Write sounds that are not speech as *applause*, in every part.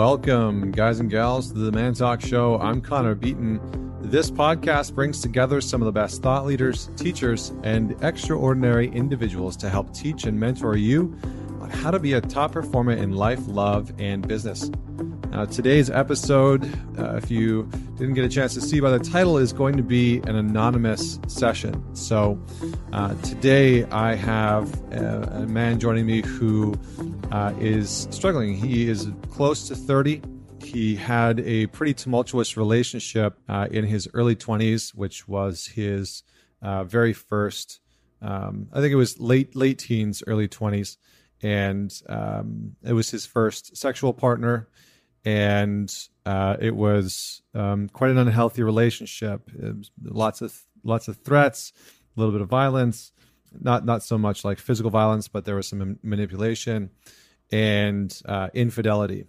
Welcome, guys and gals, to the Man Talk Show. I'm Connor Beaton. This podcast brings together some of the best thought leaders, teachers, and extraordinary individuals to help teach and mentor you on how to be a top performer in life, love, and business. Now, today's episode, uh, if you didn't get a chance to see by the title, is going to be an anonymous session. So, uh, today I have a, a, man joining me who uh, is struggling. He is close to 30. He had a pretty tumultuous relationship uh, in his early 20s, which was his uh, very first. Um, I think it was late late teens, early 20s, and um, it was his first sexual partner and uh, it was um, quite an unhealthy relationship. lots of lots of threats, a little bit of violence, not not so much like physical violence, but there was some manipulation and uh, infidelity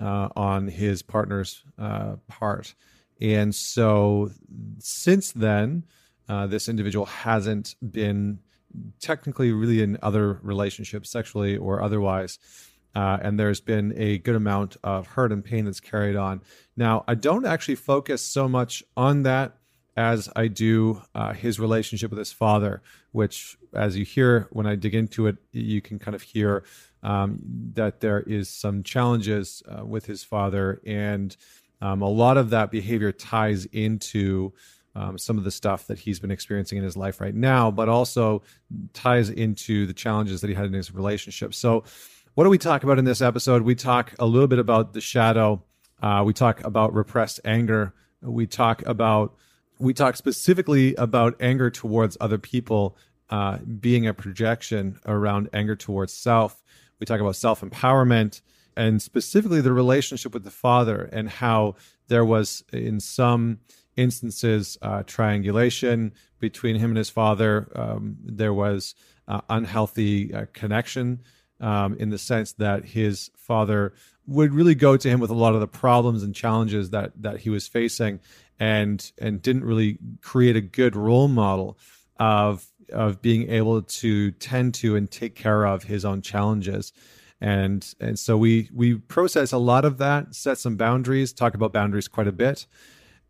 uh, on his partner's uh, part. And so, since then, uh, this individual hasn't been technically really in other relationships, sexually or otherwise. Uh, and there's been a good amount of hurt and pain that's carried on. Now, I don't actually focus so much on that as I do uh, his relationship with his father, which, as you hear when I dig into it, you can kind of hear um, that there is some challenges uh, with his father, and um, a lot of that behavior ties into. Um, some of the stuff that he's been experiencing in his life right now, but also ties into the challenges that he had in his relationship. So, what do we talk about in this episode? We talk a little bit about the shadow. Uh, we talk about repressed anger. We talk about we talk specifically about anger towards other people uh, being a projection around anger towards self. We talk about self empowerment and specifically the relationship with the father and how there was in some instances uh, triangulation between him and his father. Um, there was uh, unhealthy uh, connection um, in the sense that his father would really go to him with a lot of the problems and challenges that that he was facing, and and didn't really create a good role model of of being able to tend to and take care of his own challenges. And and so we we process a lot of that set some boundaries talk about boundaries quite a bit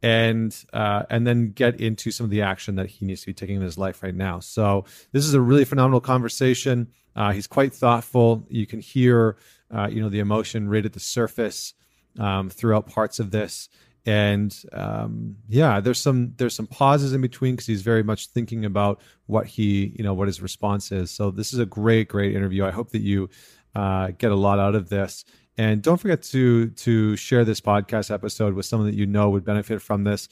and uh, and then get into some of the action that he needs to be taking in his life right now so this is a really phenomenal conversation uh, he's quite thoughtful. You can hear, uh, you know, the emotion right at the surface um, throughout parts of this. And um, yeah, there's some there's some pauses in between because he's very much thinking about what he, you know, what his response is. So this is a great, great interview. I hope that you uh, get a lot out of this. And don't forget to to share this podcast episode with someone that you know would benefit from this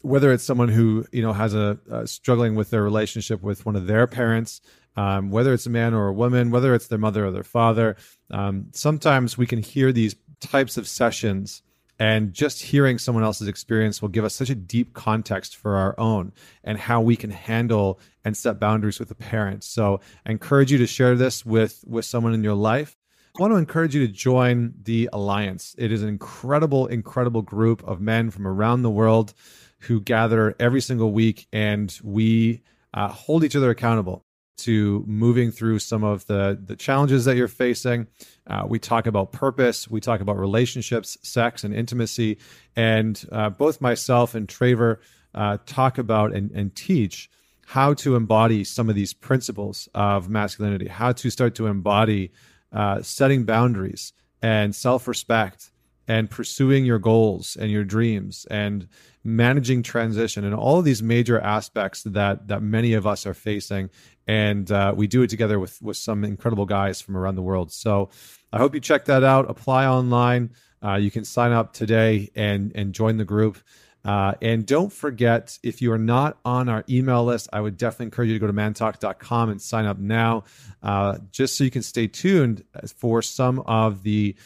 whether it's someone who you know has a, struggling with their relationship with one of their parents um, whether it's a man or a woman, whether it's their mother or their father. Um, sometimes we can hear these types of sessions, and just hearing someone else's experience will give us such a deep context for our own and how we can handle and set boundaries with a parent. So, I encourage you to share this with with someone in your life. I want to encourage you to join the Alliance. It is an incredible, incredible group of men from around the world who gather every single week, and we uh, hold each other accountable to moving through some of the the challenges that you're facing. Uh, we talk about purpose, we talk about relationships, sex, and intimacy, and uh, both myself and Traver uh, talk about and, and teach how to embody some of these principles of masculinity, how to start to embody uh, setting boundaries and self respect and pursuing your goals and your dreams and managing transition and all of these major aspects that that many of us are facing. And uh, we do it together with with some incredible guys from around the world. So i hope you check that out. Apply online. Uh, you can sign up today and and join the group uh, and don't forget, if you are not on our email list, I would definitely encourage you to go to mantalk.com and sign up now, uh, just so you can stay tuned for some of the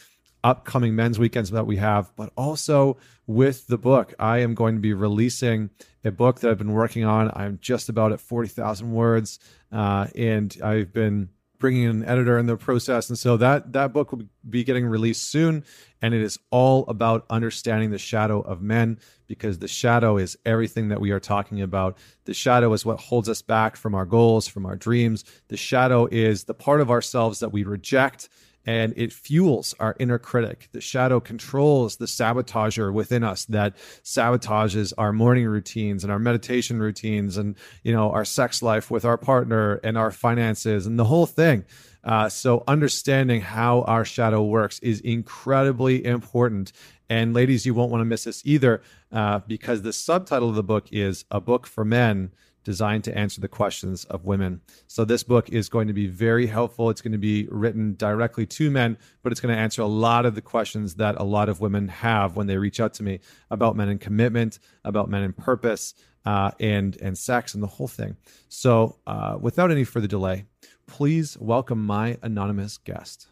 upcoming men's weekends that we have, but also with the book. I am going to be releasing a book that I've been working on. I'm just about at 40,000 words, uh, and I've been bringing an editor in the process. And so that, that book will be getting released soon. And it is all about understanding the shadow of men because the shadow is everything that we are talking about. The shadow is what holds us back from our goals, from our dreams. The shadow is the part of ourselves that we reject and it fuels our inner critic. The shadow controls the sabotager within us that sabotages our morning routines and our meditation routines and you know our sex life with our partner and our finances and the whole thing. Uh, so understanding how our shadow works is incredibly important. And ladies, you won't want to miss this either, uh, because the subtitle of the book is "A Book for Men." Designed to answer the questions of women. So this book is going to be very helpful. It's going to be written directly to men, but it's going to answer a lot of the questions that a lot of women have when they reach out to me about men and commitment, about men and purpose, uh, and and sex and the whole thing. So uh, without any further delay, please welcome my anonymous guest.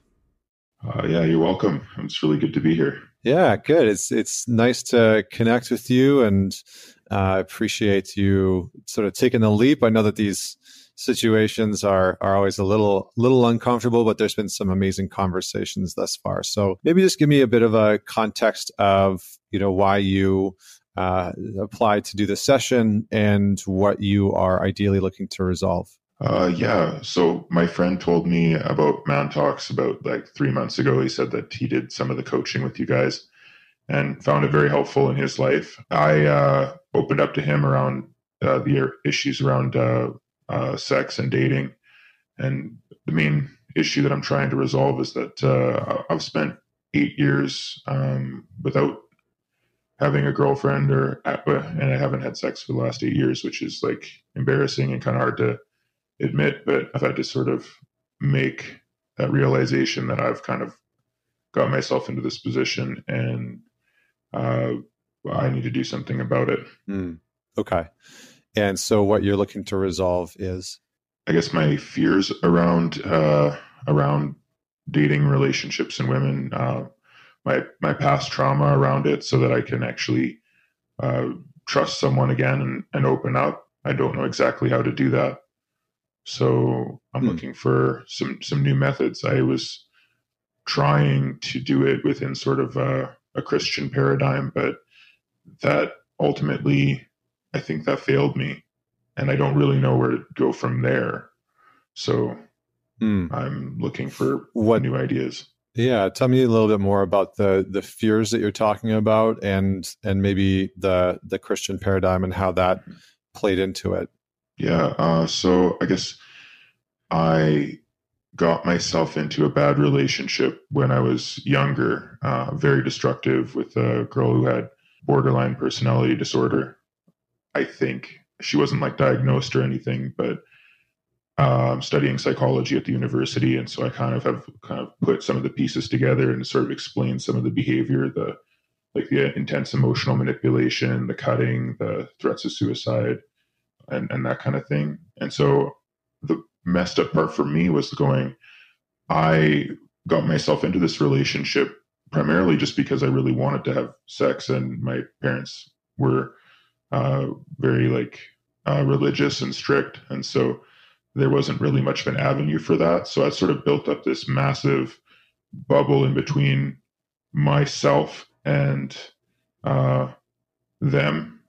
Uh, yeah, you're welcome. It's really good to be here. Yeah, good. It's it's nice to connect with you and I uh, appreciate you sort of taking the leap. I know that these situations are are always a little little uncomfortable, but there's been some amazing conversations thus far. So maybe just give me a bit of a context of you know why you uh, applied to do this session and what you are ideally looking to resolve. Uh, yeah. So my friend told me about ManTalks about like three months ago. He said that he did some of the coaching with you guys and found it very helpful in his life. I uh, opened up to him around uh, the issues around uh, uh, sex and dating. And the main issue that I'm trying to resolve is that uh, I've spent eight years um, without having a girlfriend or and I haven't had sex for the last eight years, which is like embarrassing and kind of hard to admit. But I've had to sort of make that realization that I've kind of got myself into this position and uh, I need to do something about it. Mm, okay. And so, what you're looking to resolve is, I guess, my fears around uh, around dating relationships and women, uh, my my past trauma around it, so that I can actually uh, trust someone again and, and open up. I don't know exactly how to do that, so I'm mm. looking for some some new methods. I was trying to do it within sort of a, a Christian paradigm, but that ultimately, I think that failed me. And I don't really know where to go from there. So mm. I'm looking for what new ideas. Yeah, tell me a little bit more about the the fears that you're talking about, and and maybe the the Christian paradigm and how that played into it. Yeah, uh, so I guess I got myself into a bad relationship when I was younger, uh, very destructive with a girl who had borderline personality disorder. I think she wasn't like diagnosed or anything, but I'm studying psychology at the university, and so I kind of have kind of put some of the pieces together and sort of explained some of the behavior, the like the intense emotional manipulation, the cutting, the threats of suicide, and and that kind of thing. And so the messed up part for me was going, I got myself into this relationship primarily just because I really wanted to have sex, and my parents were uh, very like uh, religious and strict, and so there wasn't really much of an avenue for that. So I sort of built up this massive bubble in between myself and uh, them,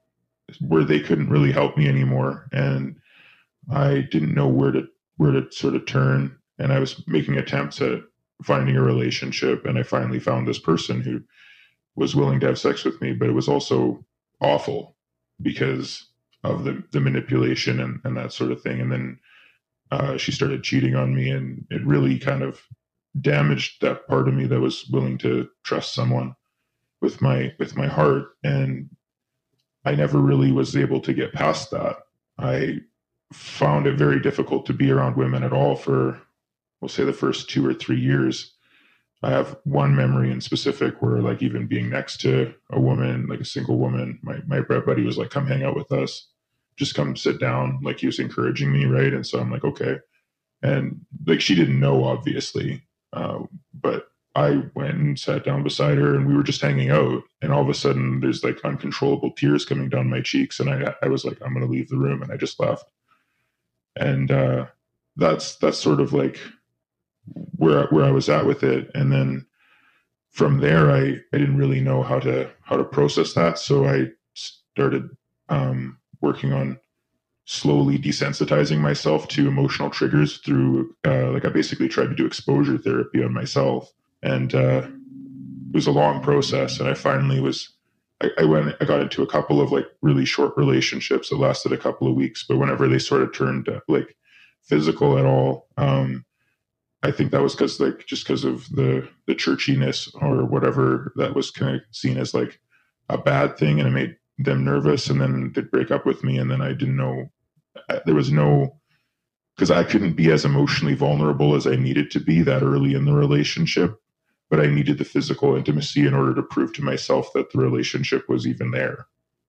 where they couldn't really help me anymore, and I didn't know where to where to sort of turn. And I was making attempts at finding a relationship and I finally found this person who was willing to have sex with me, but it was also awful because of the, the manipulation and, and that sort of thing. And then uh, she started cheating on me and it really kind of damaged that part of me that was willing to trust someone with my with my heart and I never really was able to get past that. I found it very difficult to be around women at all for we'll say the first two or three years. I have one memory in specific where like even being next to a woman, like a single woman, my my buddy was like, come hang out with us. Just come sit down. Like he was encouraging me, right? And so I'm like, okay. And like she didn't know obviously. Uh, but I went and sat down beside her and we were just hanging out. And all of a sudden there's like uncontrollable tears coming down my cheeks. And I I was like, I'm gonna leave the room and I just left. And uh that's that's sort of like where where I was at with it, and then from there, I I didn't really know how to how to process that, so I started um, working on slowly desensitizing myself to emotional triggers through uh, like I basically tried to do exposure therapy on myself, and uh, it was a long process. And I finally was I, went I got into a couple of like really short relationships. That lasted a couple of weeks, but whenever they sort of turned uh, like physical at all, um, I think that was because like just because of the the churchiness or whatever that was kind of seen as like a bad thing, and it made them nervous, and then they'd break up with me, and then I didn't know there was no because I couldn't be as emotionally vulnerable as I needed to be that early in the relationship, but I needed the physical intimacy in order to prove to myself that the relationship was even there.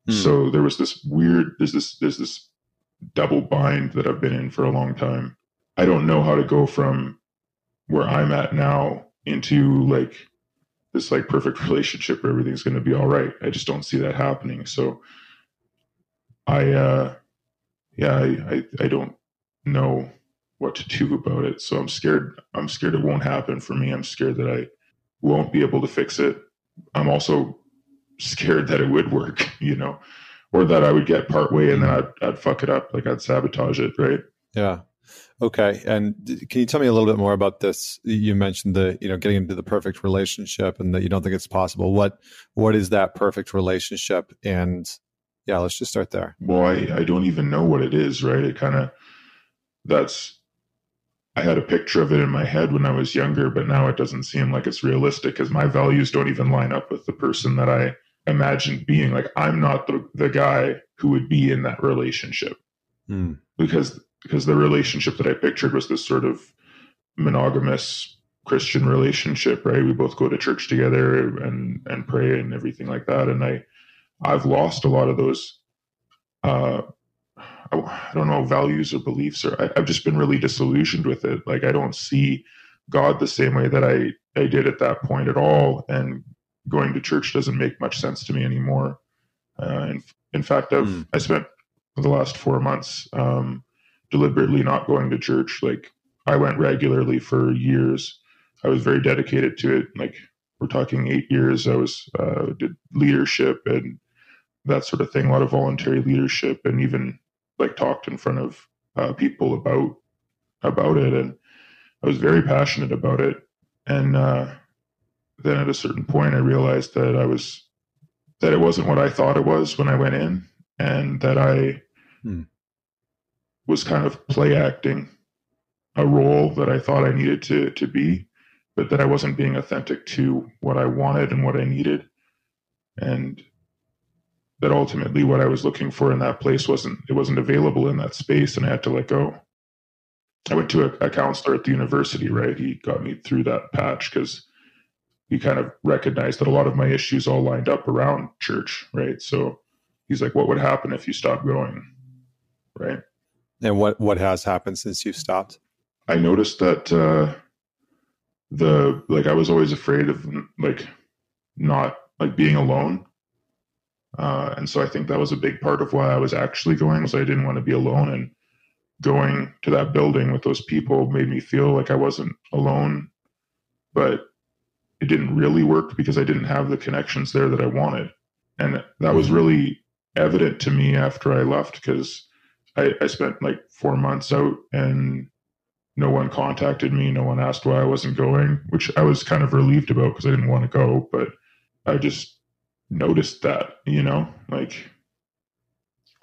Hmm. So there was this weird there's this there's this double bind that I've been in for a long time. I don't know how to go from where I'm at now into like this like perfect *laughs* relationship where everything's going to be all right. I just don't see that happening. So I uh yeah, I, I, I don't know what to do about it. So I'm scared. I'm scared it won't happen for me. I'm scared that I won't be able to fix it. I'm also scared that it would work, *laughs* you know, or that I would get part way and then I'd, I'd fuck it up. Like I'd sabotage it. Right. Yeah. Okay. And can you tell me a little bit more about this? You mentioned the, you know, getting into the perfect relationship and that you don't think it's possible. What, what is that perfect relationship? And yeah, let's just start there. Well, I, I don't even know what it is, right? It kind of, that's, I had a picture of it in my head when I was younger, but now it doesn't seem like it's realistic because my values don't even line up with the person that I imagined being. Like, I'm not the, the guy who would be in that relationship hmm. because, because the relationship that I pictured was this sort of monogamous Christian relationship, right? We both go to church together and, and pray and everything like that. And I, I've lost a lot of those. Uh, I don't know values or beliefs, or I, have just been really disillusioned with it. Like I don't see God the same way that I I did at that point at all, and going to church doesn't make much sense to me anymore. Uh, in, in fact, I've mm. I spent the last four months um, deliberately not going to church. Like I went regularly for years. I was very dedicated to it. Like we're talking eight years. I was uh, did leadership and that sort of thing, a lot of voluntary leadership, and even like talked in front of uh, people about about it. And I was very passionate about it. And uh, then at a certain point, I realized that I was that it wasn't what I thought it was when I went in, and that I hmm. Was kind of play acting a role that I thought I needed to to be, but that I wasn't being authentic to what I wanted and what I needed. And that ultimately what I was looking for in that place wasn't it wasn't available in that space and I had to let go. I went to a, a counselor at the university, right? He got me through that patch because he kind of recognized that a lot of my issues all lined up around church, right? So he's like, What would happen if you stopped going? Right. And what what has happened since you stopped? I noticed that uh the like I was always afraid of like not like being alone uh, and so I think that was a big part of why I was actually going was I didn't want to be alone and going to that building with those people made me feel like I wasn't alone, but it didn't really work because I didn't have the connections there that I wanted. And that was mm-hmm. really evident to me after I left because I, I spent like four months out and no one contacted me. No one asked why I wasn't going, which I was kind of relieved about because I didn't want to go, but I just noticed that, you know, like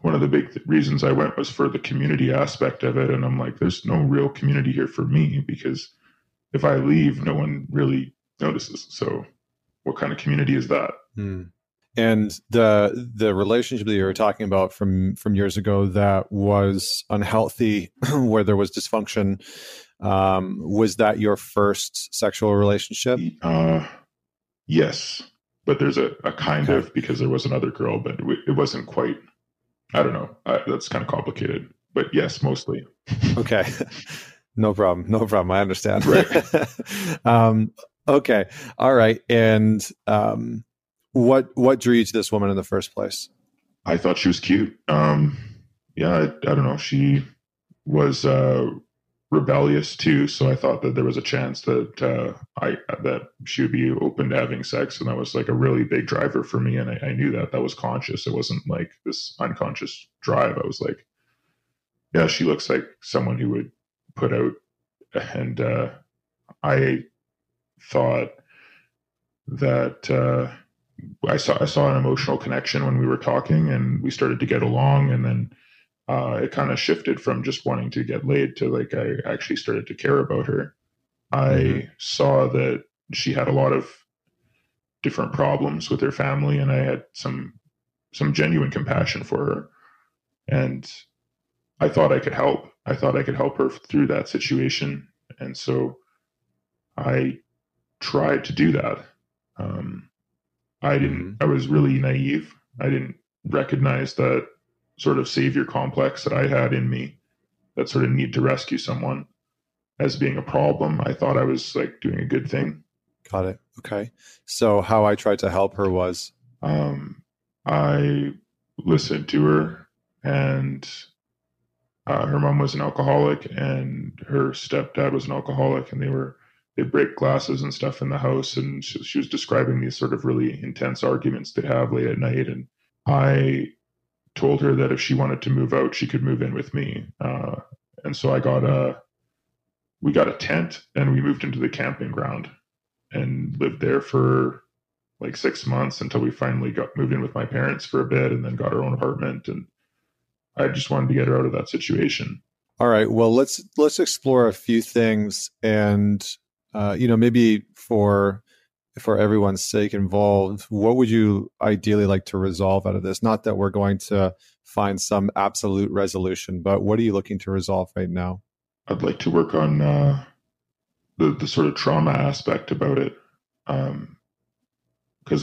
one of the big th- reasons I went was for the community aspect of it. And I'm like, there's no real community here for me because if I leave, no one really notices. So what kind of community is that? Hmm. And the the relationship that you were talking about from from years ago that was unhealthy, *clears throat* where there was dysfunction, um, was that your first sexual relationship? Uh, yes but there's a, a kind okay. of because there was another girl, but it wasn't quite. I don't know. I, that's kind of complicated, but yes, mostly. okay, *laughs* no problem. No problem. I understand. Right. *laughs* um, okay. All right. And um, what what drew you to this woman in the first place? I thought she was cute. Um, yeah, I, I don't know. She was uh, rebellious too. So I thought that there was a chance that uh, I that she would be open to having sex, and that was like a really big driver for me. And I, I, knew that that was conscious. It wasn't like this unconscious drive. I was like, yeah, she looks like someone who would put out. And uh, I thought that uh, I saw I saw an emotional connection when we were talking, and we started to get along, and then uh, it kind of shifted from just wanting to get laid to like I actually started to care about her. I mm-hmm. saw that she had a lot of different problems with her family, and I had some some genuine compassion for her, and I thought I could help. I thought I could help her through that situation, and so I tried to do that. Um, I didn't. Mm-hmm. I was really naive. I didn't recognize that sort of savior complex that I had in me, that sort of need to rescue someone, as being a problem. I thought I was like doing a good thing. Got it. Okay. So how I tried to help her was, um, I listened to her, and uh, her mom was an alcoholic, and her stepdad was an alcoholic, and they were they break glasses and stuff in the house. And she, she was describing these sort of really intense arguments they'd have late at night. And I told her that if she wanted to move out, she could move in with me. Uh, and so I got a, we got a tent and we moved into the camping ground and lived there for like six months until we finally got moved in with my parents for a bit and then got our own apartment. And I just wanted to get her out of that situation. All right. Well, let's let's explore a few things and uh, you know, maybe for for everyone's sake involved, what would you ideally like to resolve out of this? Not that we're going to find some absolute resolution, but what are you looking to resolve right now? I'd like to work on uh, the the sort of trauma aspect about it, because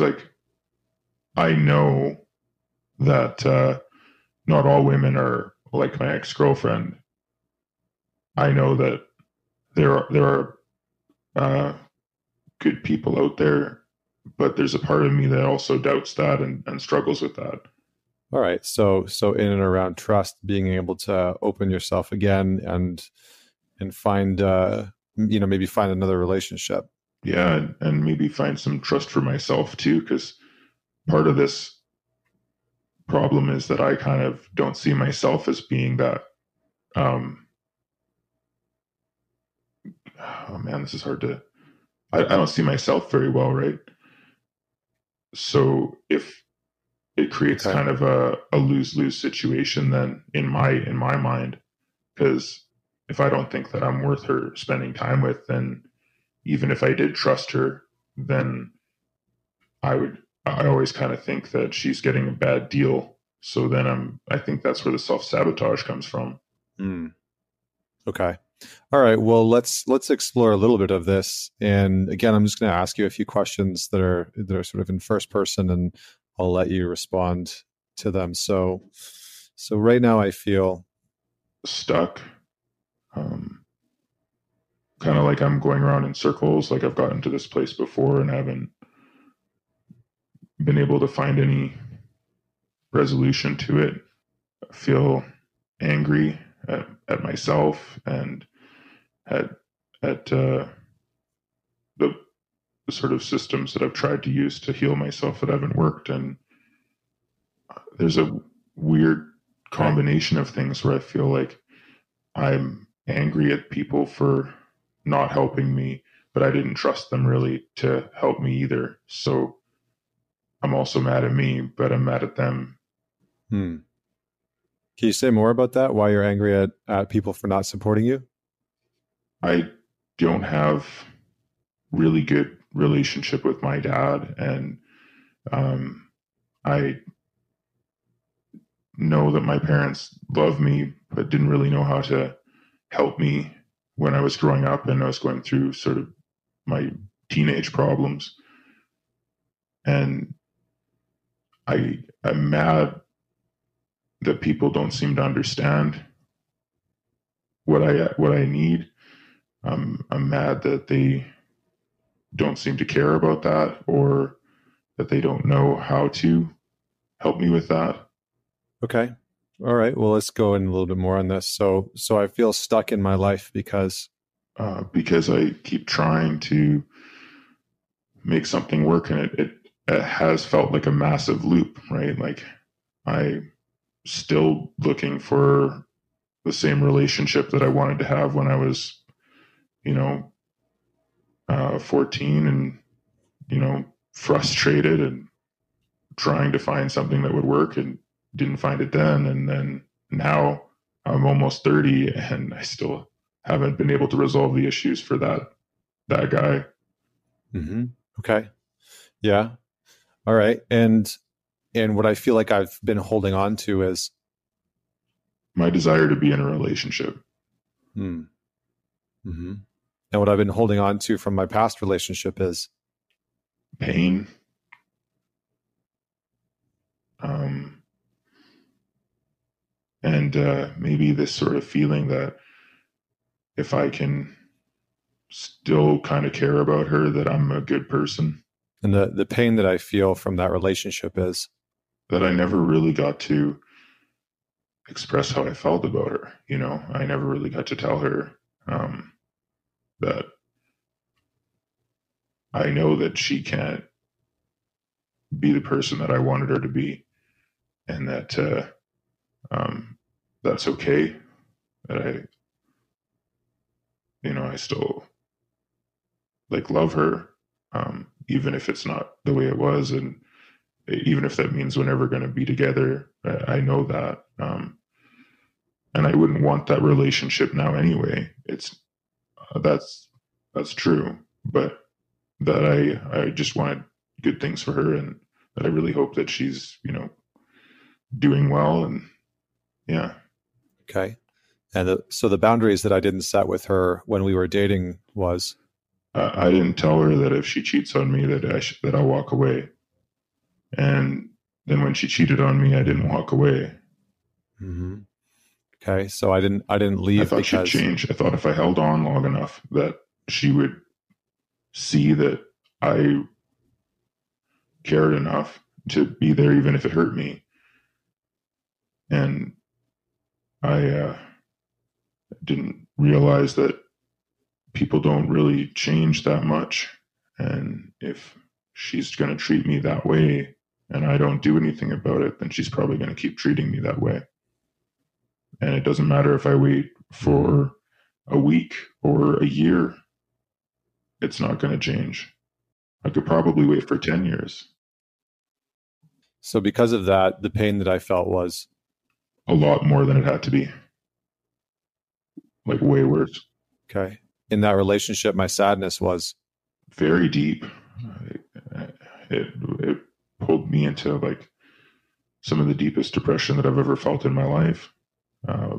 um, like I know that uh, not all women are like my ex girlfriend. I know that there are there are uh, good people out there, but there's a part of me that also doubts that and, and struggles with that. All right. So so in and around trust, being able to open yourself again and and find uh you know maybe find another relationship. Yeah, and, and maybe find some trust for myself too, because part of this problem is that I kind of don't see myself as being that um oh man, this is hard to. I, I don't see myself very well, right? So if it creates okay. kind of a, a lose lose situation, then in my in my mind, because if I don't think that I'm worth her spending time with, then even if I did trust her, then I would I always kind of think that she's getting a bad deal. So then I'm I think that's where the self sabotage comes from. Mm. Okay. All right. Well, let's let's explore a little bit of this. And again, I'm just going to ask you a few questions that are that are sort of in first person, and I'll let you respond to them. So, so right now, I feel stuck. Um, kind of like I'm going around in circles. Like I've gotten to this place before and haven't been able to find any resolution to it. I feel angry at, at myself and at at uh, the, the sort of systems that I've tried to use to heal myself that haven't worked, and there's a weird combination of things where I feel like I'm angry at people for not helping me, but I didn't trust them really to help me either. So I'm also mad at me, but I'm mad at them. Hmm. Can you say more about that? Why you're angry at, at people for not supporting you? I don't have really good relationship with my dad, and um, I know that my parents love me, but didn't really know how to help me when I was growing up and I was going through sort of my teenage problems. And I I'm mad that people don't seem to understand what I what I need I'm I'm mad that they don't seem to care about that or that they don't know how to help me with that. Okay. All right. Well, let's go in a little bit more on this. So, so I feel stuck in my life because uh, because I keep trying to make something work, and it, it it has felt like a massive loop, right? Like I still looking for the same relationship that I wanted to have when I was, you know, uh, 14 and, you know, frustrated and trying to find something that would work and didn't find it then. And then now I'm almost 30 and I still haven't been able to resolve the issues for that, that guy. Mm-hmm. Okay. Yeah. All right. And, and what I feel like I've been holding on to is my desire to be in a relationship. Hmm. Mm-hmm. And what I've been holding on to from my past relationship is pain. Um, and uh, maybe this sort of feeling that if I can still kind of care about her, that I'm a good person. And the the pain that I feel from that relationship is that I never really got to express how I felt about her. You know, I never really got to tell her um, that I know that she can't be the person that I wanted her to be, and that uh, um, that's okay. That I, you know, I still like love her, um, even if it's not the way it was, and even if that means we're never going to be together. I, I know that, um, and I wouldn't want that relationship now anyway. It's uh, that's that's true, but that I I just wanted good things for her, and that I really hope that she's you know doing well, and yeah. Okay. And the, so the boundaries that I didn't set with her when we were dating was uh, I didn't tell her that if she cheats on me that I sh- that I'll walk away. And then when she cheated on me, I didn't walk away. Mm-hmm. Okay, so I didn't I didn't leave. I thought because... she'd change. I thought if I held on long enough, that she would see that I cared enough to be there, even if it hurt me. And I uh, didn't realize that people don't really change that much. And if she's going to treat me that way and I don't do anything about it, then she's probably going to keep treating me that way. And it doesn't matter if I wait for mm-hmm. a week or a year, it's not going to change. I could probably wait for 10 years. So, because of that, the pain that I felt was a lot more than it had to be. Like, way worse. Okay. In that relationship, my sadness was very deep. It, it pulled me into like some of the deepest depression that I've ever felt in my life. Uh,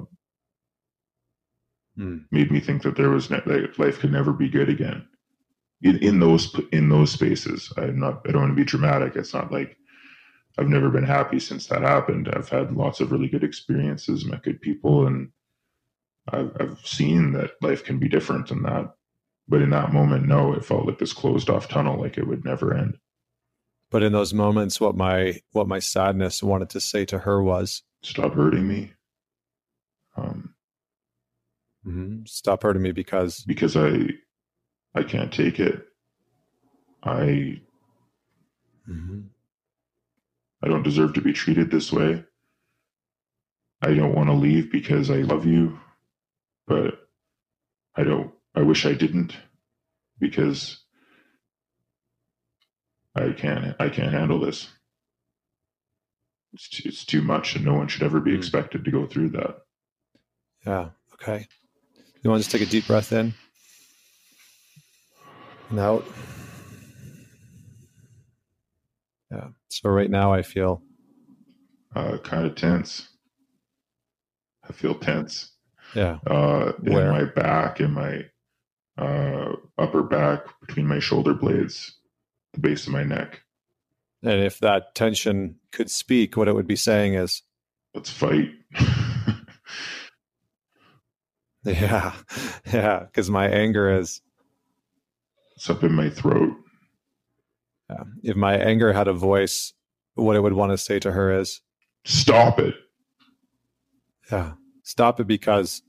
hmm. Made me think that there was ne- that life could never be good again. In, in those in those spaces, I'm not. I don't want to be dramatic. It's not like I've never been happy since that happened. I've had lots of really good experiences, met good people, and I've, I've seen that life can be different than that. But in that moment, no, it felt like this closed off tunnel, like it would never end. But in those moments, what my what my sadness wanted to say to her was, "Stop hurting me." Um, mm-hmm. Stop hurting me because because I I can't take it. I mm-hmm. I don't deserve to be treated this way. I don't want to leave because I love you, but I don't. I wish I didn't because I can't. I can't handle this. It's too, it's too much, and no one should ever be hmm. expected to go through that. Yeah. Okay. You want to just take a deep breath in and out. Yeah. So right now I feel uh, kind of tense. I feel tense. Yeah. Uh, in my back, in my uh, upper back, between my shoulder blades, the base of my neck. And if that tension could speak, what it would be saying is, "Let's fight." *laughs* *laughs* Yeah, yeah, because my anger is it's up in my throat. Yeah. If my anger had a voice, what I would want to say to her is, "Stop it." Yeah, stop it because.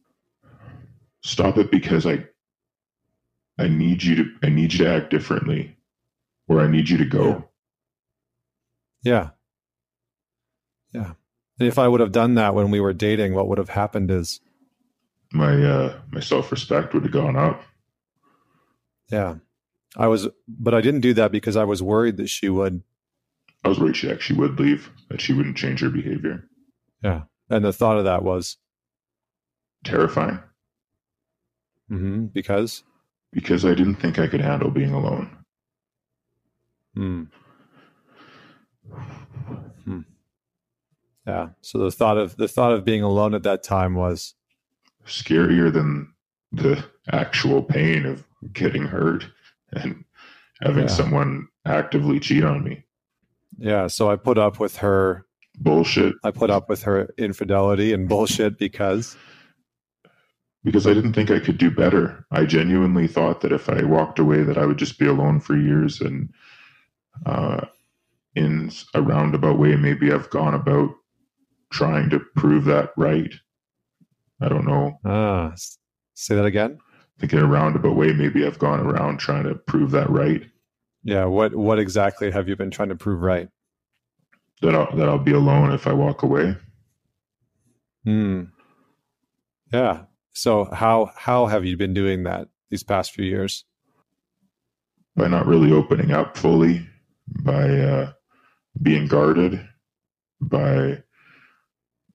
Stop it because I. I need you to. I need you to act differently, or I need you to go. Yeah. Yeah. And if I would have done that when we were dating, what would have happened is my uh, my self respect would have gone up. Yeah, I was, but I didn't do that because I was worried that she would. I was worried she actually would leave, that she wouldn't change her behavior. Yeah, and the thought of that was terrifying. Mm-hmm. Because because I didn't think I could handle being alone. Hmm. Hmm. Yeah. So the thought of the thought of being alone at that time was scarier than the actual pain of getting hurt and having yeah. someone actively cheat on me. Yeah. So I put up with her bullshit. I put up with her infidelity and bullshit because because I didn't think I could do better. I genuinely thought that if I walked away, that I would just be alone for years, and uh, in a roundabout way, maybe I've gone about trying to prove that right. I don't know. Ah, say that again. I think in a roundabout way, maybe I've gone around trying to prove that right. Yeah. What What exactly have you been trying to prove right? That I'll that I'll be alone if I walk away. Hmm. Yeah. So how how have you been doing that these past few years? By not really opening up fully, by uh, being guarded, by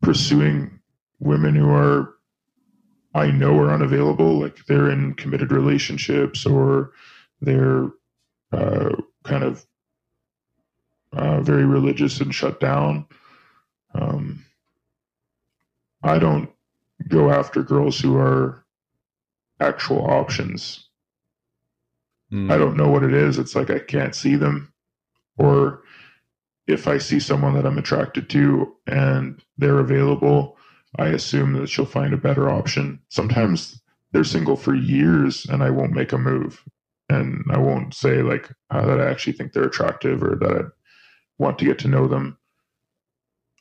pursuing women who are I know are unavailable, like they're in committed relationships or they're uh, kind of uh, very religious and shut down. Um, I don't go after girls who are actual options. Mm. I don't know what it is. It's like I can't see them. Or if I see someone that I'm attracted to and they're available, I assume that she'll find a better option. Sometimes they're single for years and I won't make a move. And I won't say like uh, that I actually think they're attractive or that I want to get to know them.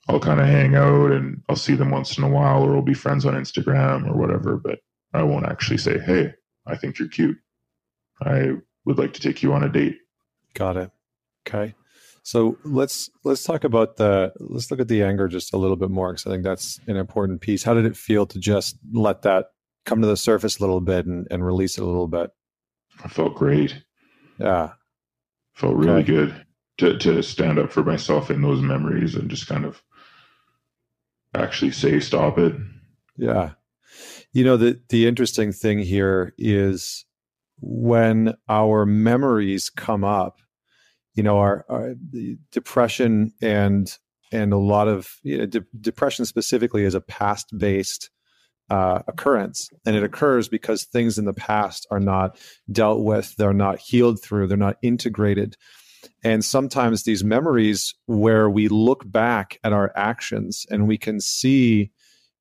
I'll kind of hang out and I'll see them once in a while or we'll be friends on Instagram or whatever, but I won't actually say, Hey, I think you're cute. I would like to take you on a date. Got it. Okay. So let's let's talk about the let's look at the anger just a little bit more because I think that's an important piece. How did it feel to just let that come to the surface a little bit and, and release it a little bit? I felt great. Yeah. Felt really okay. good to to stand up for myself in those memories and just kind of actually say stop it. Yeah. You know, the the interesting thing here is when our memories come up, you know, our, our depression and and a lot of you know, de- depression specifically is a past based uh, occurrence, and it occurs because things in the past are not dealt with, they're not healed through, they're not integrated. And sometimes these memories where we look back at our actions and we can see,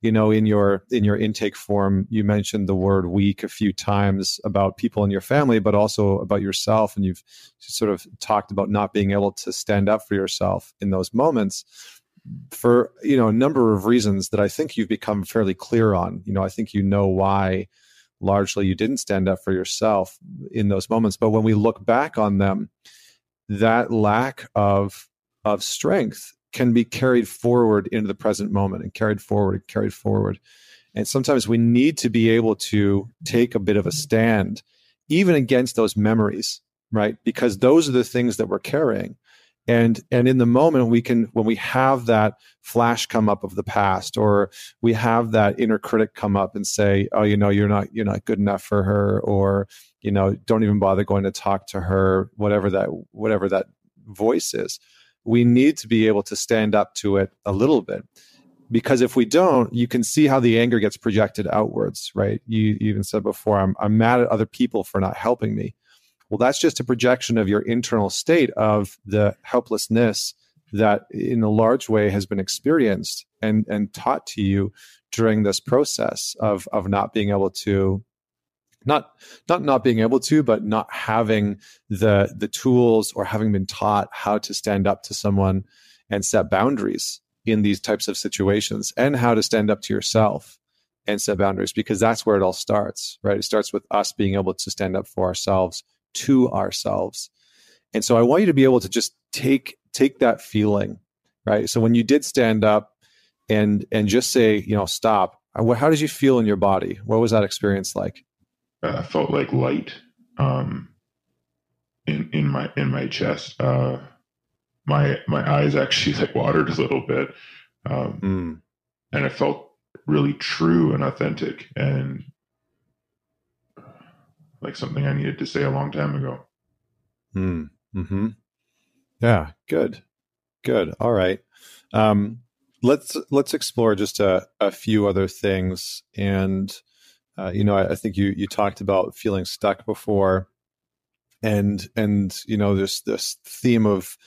you know, in your in your intake form, you mentioned the word weak a few times about people in your family, but also about yourself. And you've sort of talked about not being able to stand up for yourself in those moments for you know a number of reasons that I think you've become fairly clear on. You know, I think you know why largely you didn't stand up for yourself in those moments. But when we look back on them, that lack of of strength can be carried forward into the present moment and carried forward and carried forward. And sometimes we need to be able to take a bit of a stand, even against those memories, right? Because those are the things that we're carrying. And and in the moment we can when we have that flash come up of the past, or we have that inner critic come up and say, Oh, you know, you're not you're not good enough for her, or you know don't even bother going to talk to her whatever that whatever that voice is we need to be able to stand up to it a little bit. Because if we don't you can see how the anger gets projected outwards right? You, you even said before I'm, I'm mad at other people for not helping me. Well that's just a projection of your internal state of the helplessness that in a large way has been experienced and and taught to you during this process of of not being able to not not not being able to but not having the the tools or having been taught how to stand up to someone and set boundaries in these types of situations and how to stand up to yourself and set boundaries because that's where it all starts right it starts with us being able to stand up for ourselves to ourselves and so i want you to be able to just take take that feeling right so when you did stand up and and just say, you know, stop. How did you feel in your body? What was that experience like? I felt like light um, in in my in my chest. Uh, my my eyes actually like watered a little bit, um, mm. and it felt really true and authentic, and like something I needed to say a long time ago. Hmm. Hmm. Yeah. Good. Good. All right. Um, let's let's explore just a, a few other things and uh, you know I, I, think you you talked about feeling stuck before and and you know this this theme of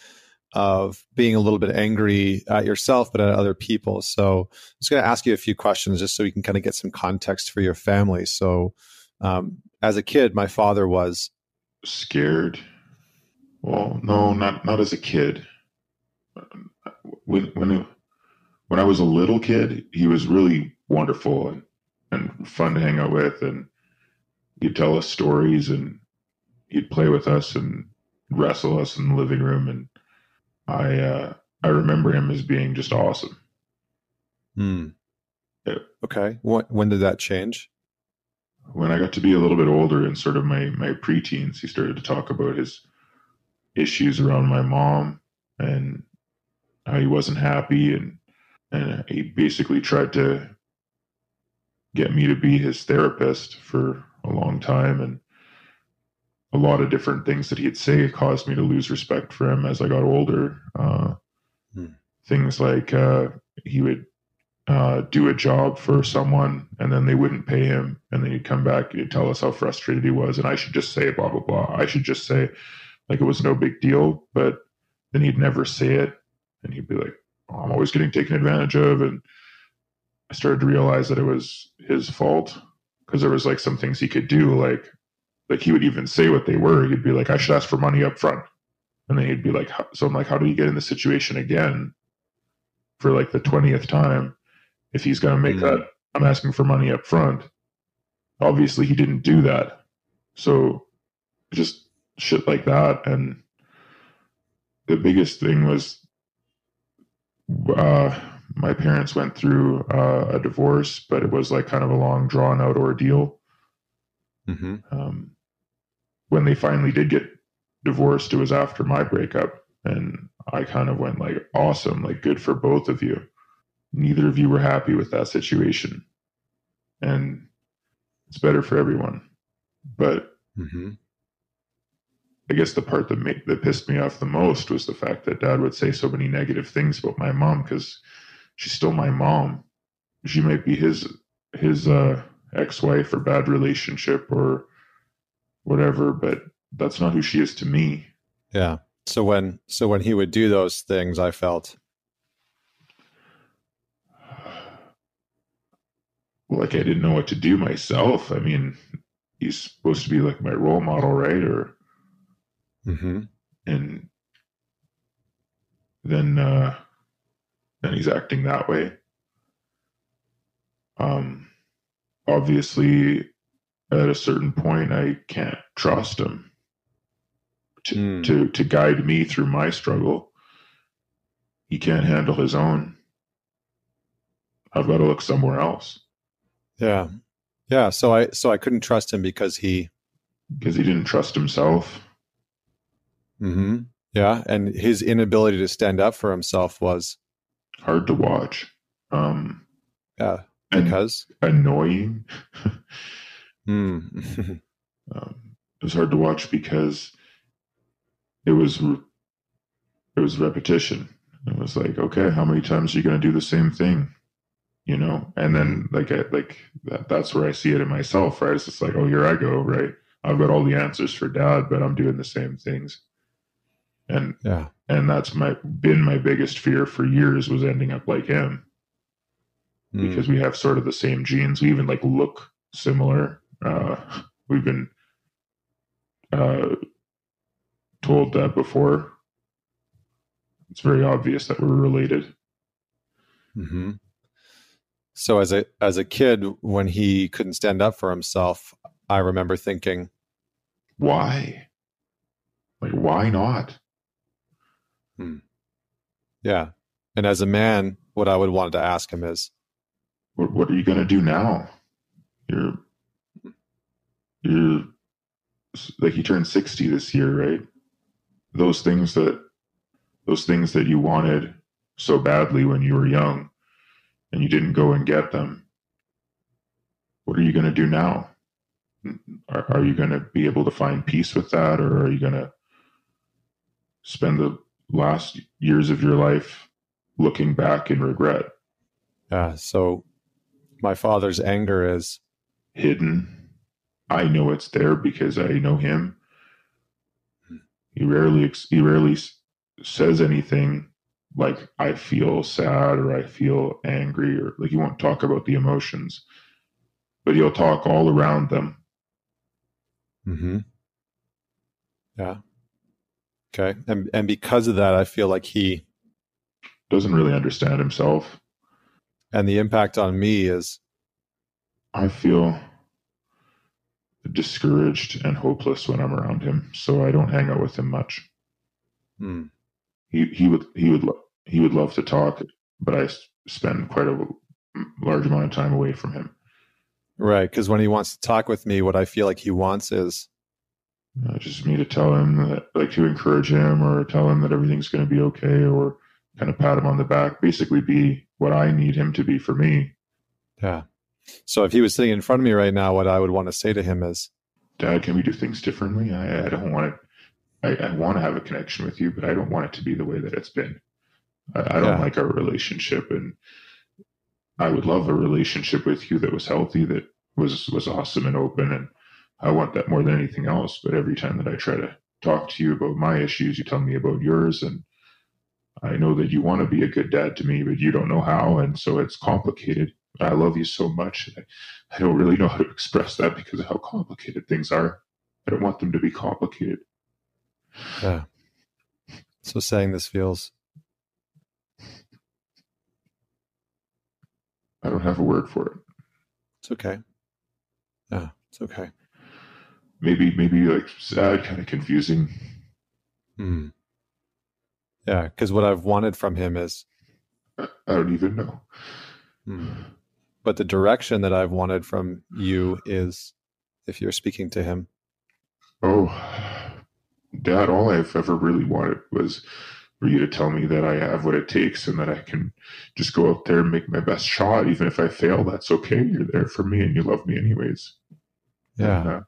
of being a little bit angry at yourself but at other people. So i'm just going to ask you a few questions just so you can kind of get some context for your family. So um, as a kid my father was scared? Well no not not as a kid. When when when I was a little kid, he was really wonderful and, and fun to hang out with. And he'd tell us stories and he'd play with us and wrestle us in the living room. And I, uh, I remember him as being just awesome. Hmm. Yeah. Okay. What, when did that change? When I got to be a little bit older and sort of my, my preteens, he started to talk about his issues around my mom and how he wasn't happy and and he basically tried to get me to be his therapist for a long time and a lot of different things that he'd say caused me to lose respect for him as I got older. Uh, hmm. Things like uh, he would uh, do a job for someone and then they wouldn't pay him, and then he'd come back and he'd tell us how frustrated he was, and I should just say blah blah blah. I should just say like it was no big deal, but then he'd never say it, and he'd be like, I'm always getting taken advantage of. And I started to realize that it was his fault because there was like some things he could do, like like he would even say what they were. He'd be like, I should ask for money up front. And then he'd be like, so I'm like, how do you get in the situation again for like the 20th time? If he's going to make mm-hmm. that, I'm asking for money up front. Obviously, he didn't do that. So just shit like that. And the biggest thing was uh, my parents went through uh, a divorce, but it was like kind of a long, drawn out ordeal. Mm-hmm. Um, when they finally did get divorced, it was after my breakup, and I kind of went like, "Awesome! Like, good for both of you." Neither of you were happy with that situation, and it's better for everyone. But mm-hmm. I guess the part that made, that pissed me off the most was the fact that dad would say so many negative things about my mom because she's still my mom. She might be his his uh, ex-wife or bad relationship or whatever, but that's not who she is to me. Yeah. So when so when he would do those things, I felt like I didn't know what to do myself. I mean, he's supposed to be like my role model, right? Or Mm-hmm. And then uh, then he's acting that way. Um, obviously, at a certain point, I can't trust him to mm. to to guide me through my struggle. He can't handle his own. I've got to look somewhere else. Yeah, yeah. So I so I couldn't trust him because he because he didn't trust himself. Mm-hmm. Yeah, and his inability to stand up for himself was hard to watch. Um, yeah, because annoying. *laughs* mm. *laughs* um, it was hard to watch because it was it was repetition. It was like, okay, how many times are you going to do the same thing? You know, and then like I, like that, that's where I see it in myself, right? It's just like, oh, here I go, right? I've got all the answers for dad, but I'm doing the same things and yeah. and that's my been my biggest fear for years was ending up like him. Mm. because we have sort of the same genes. We even like look similar. Uh we've been uh told that before. It's very obvious that we're related. Mm-hmm. so as a as a kid when he couldn't stand up for himself i remember thinking why? Like why not Hmm. Yeah. And as a man, what I would want to ask him is, what, what are you going to do now? You're, you're like you turned 60 this year, right? Those things that, those things that you wanted so badly when you were young and you didn't go and get them. What are you going to do now? Are, are you going to be able to find peace with that or are you going to spend the last years of your life looking back in regret? Yeah. So my father's anger is hidden. I know it's there because I know him. He rarely he rarely says anything like I feel sad or I feel angry or like he won't talk about the emotions, but he'll talk all around them. Hmm. Yeah. Okay. And and because of that, I feel like he doesn't really understand himself. And the impact on me is I feel discouraged and hopeless when I'm around him, so I don't hang out with him much. Hmm. He he would he would he would love to talk, but I spend quite a large amount of time away from him. Right, because when he wants to talk with me, what I feel like he wants is uh, just me to tell him that, like, to encourage him or tell him that everything's going to be okay, or kind of pat him on the back, basically be what I need him to be for me. Yeah. So if he was sitting in front of me right now, what I would want to say to him is, "Dad, can we do things differently? I, I don't want to. I, I want to have a connection with you, but I don't want it to be the way that it's been. I, I don't yeah. like our relationship, and I would love a relationship with you that was healthy, that was was awesome and open, and I want that more than anything else. But every time that I try to talk to you about my issues, you tell me about yours, and I know that you want to be a good dad to me, but you don't know how, and so it's complicated. I love you so much. And I don't really know how to express that because of how complicated things are. I don't want them to be complicated. Yeah. So saying this feels I don't have a word for it. It's okay. Yeah, it's okay. Maybe, maybe like sad, kind of confusing. Hmm. Yeah, because what I've wanted from him is I, I don't even know. Hmm. But the direction that I've wanted from you is if you're speaking to him. Oh, Dad, all I've ever really wanted was for you to tell me that I have what it takes and that I can just go out there and make my best shot. Even if I fail, that's okay. You're there for me and you love me anyways. Yeah. And, uh,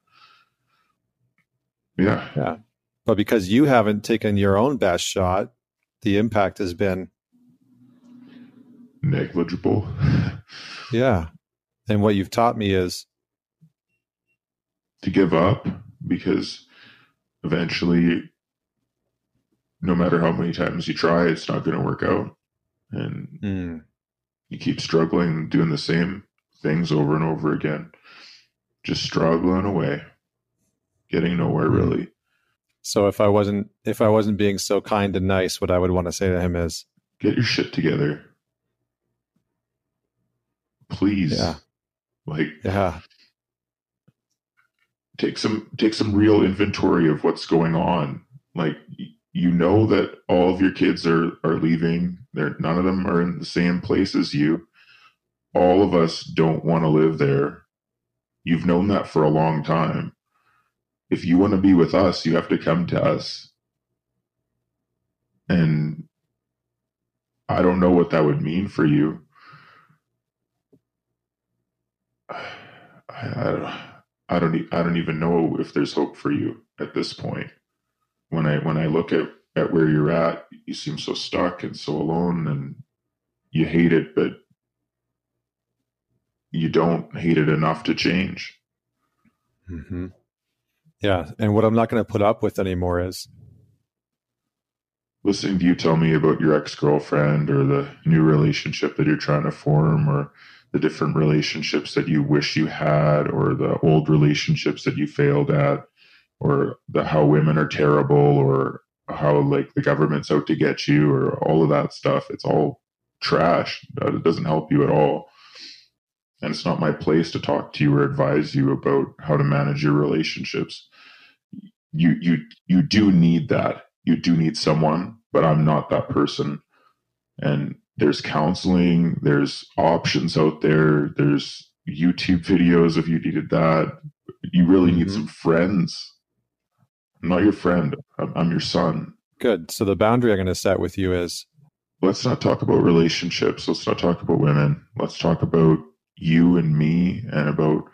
yeah. Yeah. But because you haven't taken your own best shot, the impact has been negligible. *laughs* yeah. And what you've taught me is to give up because eventually no matter how many times you try, it's not going to work out. And mm. you keep struggling, doing the same things over and over again, just struggling away, getting nowhere mm. really. So if I wasn't if I wasn't being so kind and nice, what I would want to say to him is get your shit together. Please. Yeah. Like Yeah. Take some take some real inventory of what's going on. Like you know that all of your kids are are leaving they're none of them are in the same place as you all of us don't want to live there you've known that for a long time if you want to be with us you have to come to us and i don't know what that would mean for you I, *sighs* I, I don't I don't even know if there's hope for you at this point when I when I look at at where you're at, you seem so stuck and so alone, and you hate it, but you don't hate it enough to change. Mm-hmm. Yeah, and what I'm not going to put up with anymore is listening to you tell me about your ex girlfriend or the new relationship that you're trying to form or the different relationships that you wish you had or the old relationships that you failed at or the how women are terrible or how like the government's out to get you or all of that stuff. It's all trash. Uh, it doesn't help you at all. And it's not my place to talk to you or advise you about how to manage your relationships you you you do need that you do need someone but i'm not that person and there's counseling, there's options out there, there's YouTube videos if you needed that. You really need mm-hmm. some friends. I'm not your friend, I'm, I'm your son. Good. So the boundary I'm going to set with you is let's not talk about relationships. Let's not talk about women. Let's talk about you and me and about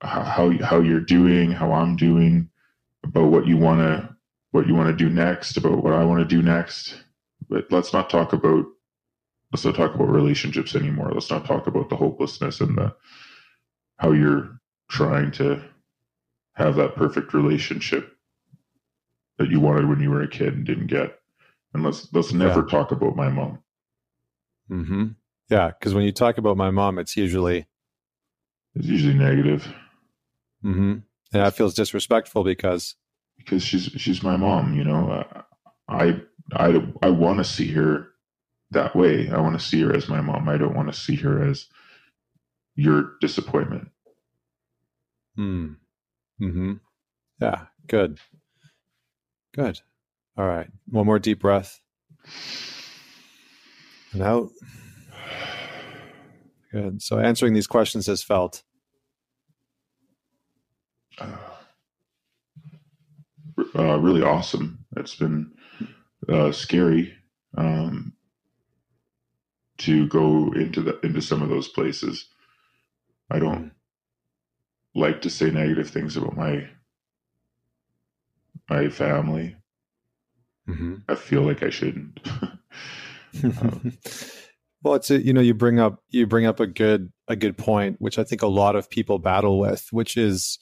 how how you're doing, how I'm doing, about what you want to what you want to do next, about what I want to do next. But let's not talk about let's not talk about relationships anymore. Let's not talk about the hopelessness and the how you're trying to have that perfect relationship that you wanted when you were a kid and didn't get. And let's let's never yeah. talk about my mom. Mm-hmm. Yeah, because when you talk about my mom, it's usually it's usually negative. Mm-hmm. And that feels disrespectful because because she's she's my mom. You know, uh, I I I want to see her that way. I want to see her as my mom. I don't want to see her as your disappointment. Hmm. Hmm. Yeah. Good. Good. All right. One more deep breath. And out. Good. So answering these questions has felt. Uh, uh, really awesome. It's been uh, scary um, to go into the into some of those places. I don't like to say negative things about my my family. Mm-hmm. I feel like I shouldn't. *laughs* um, *laughs* well, it's a, you know you bring up you bring up a good a good point, which I think a lot of people battle with, which is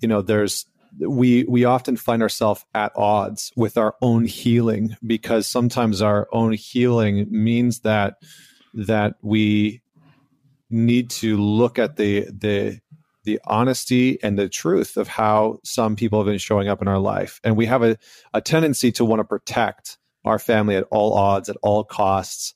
you know there's we we often find ourselves at odds with our own healing because sometimes our own healing means that that we need to look at the the the honesty and the truth of how some people have been showing up in our life. And we have a, a tendency to want to protect our family at all odds at all costs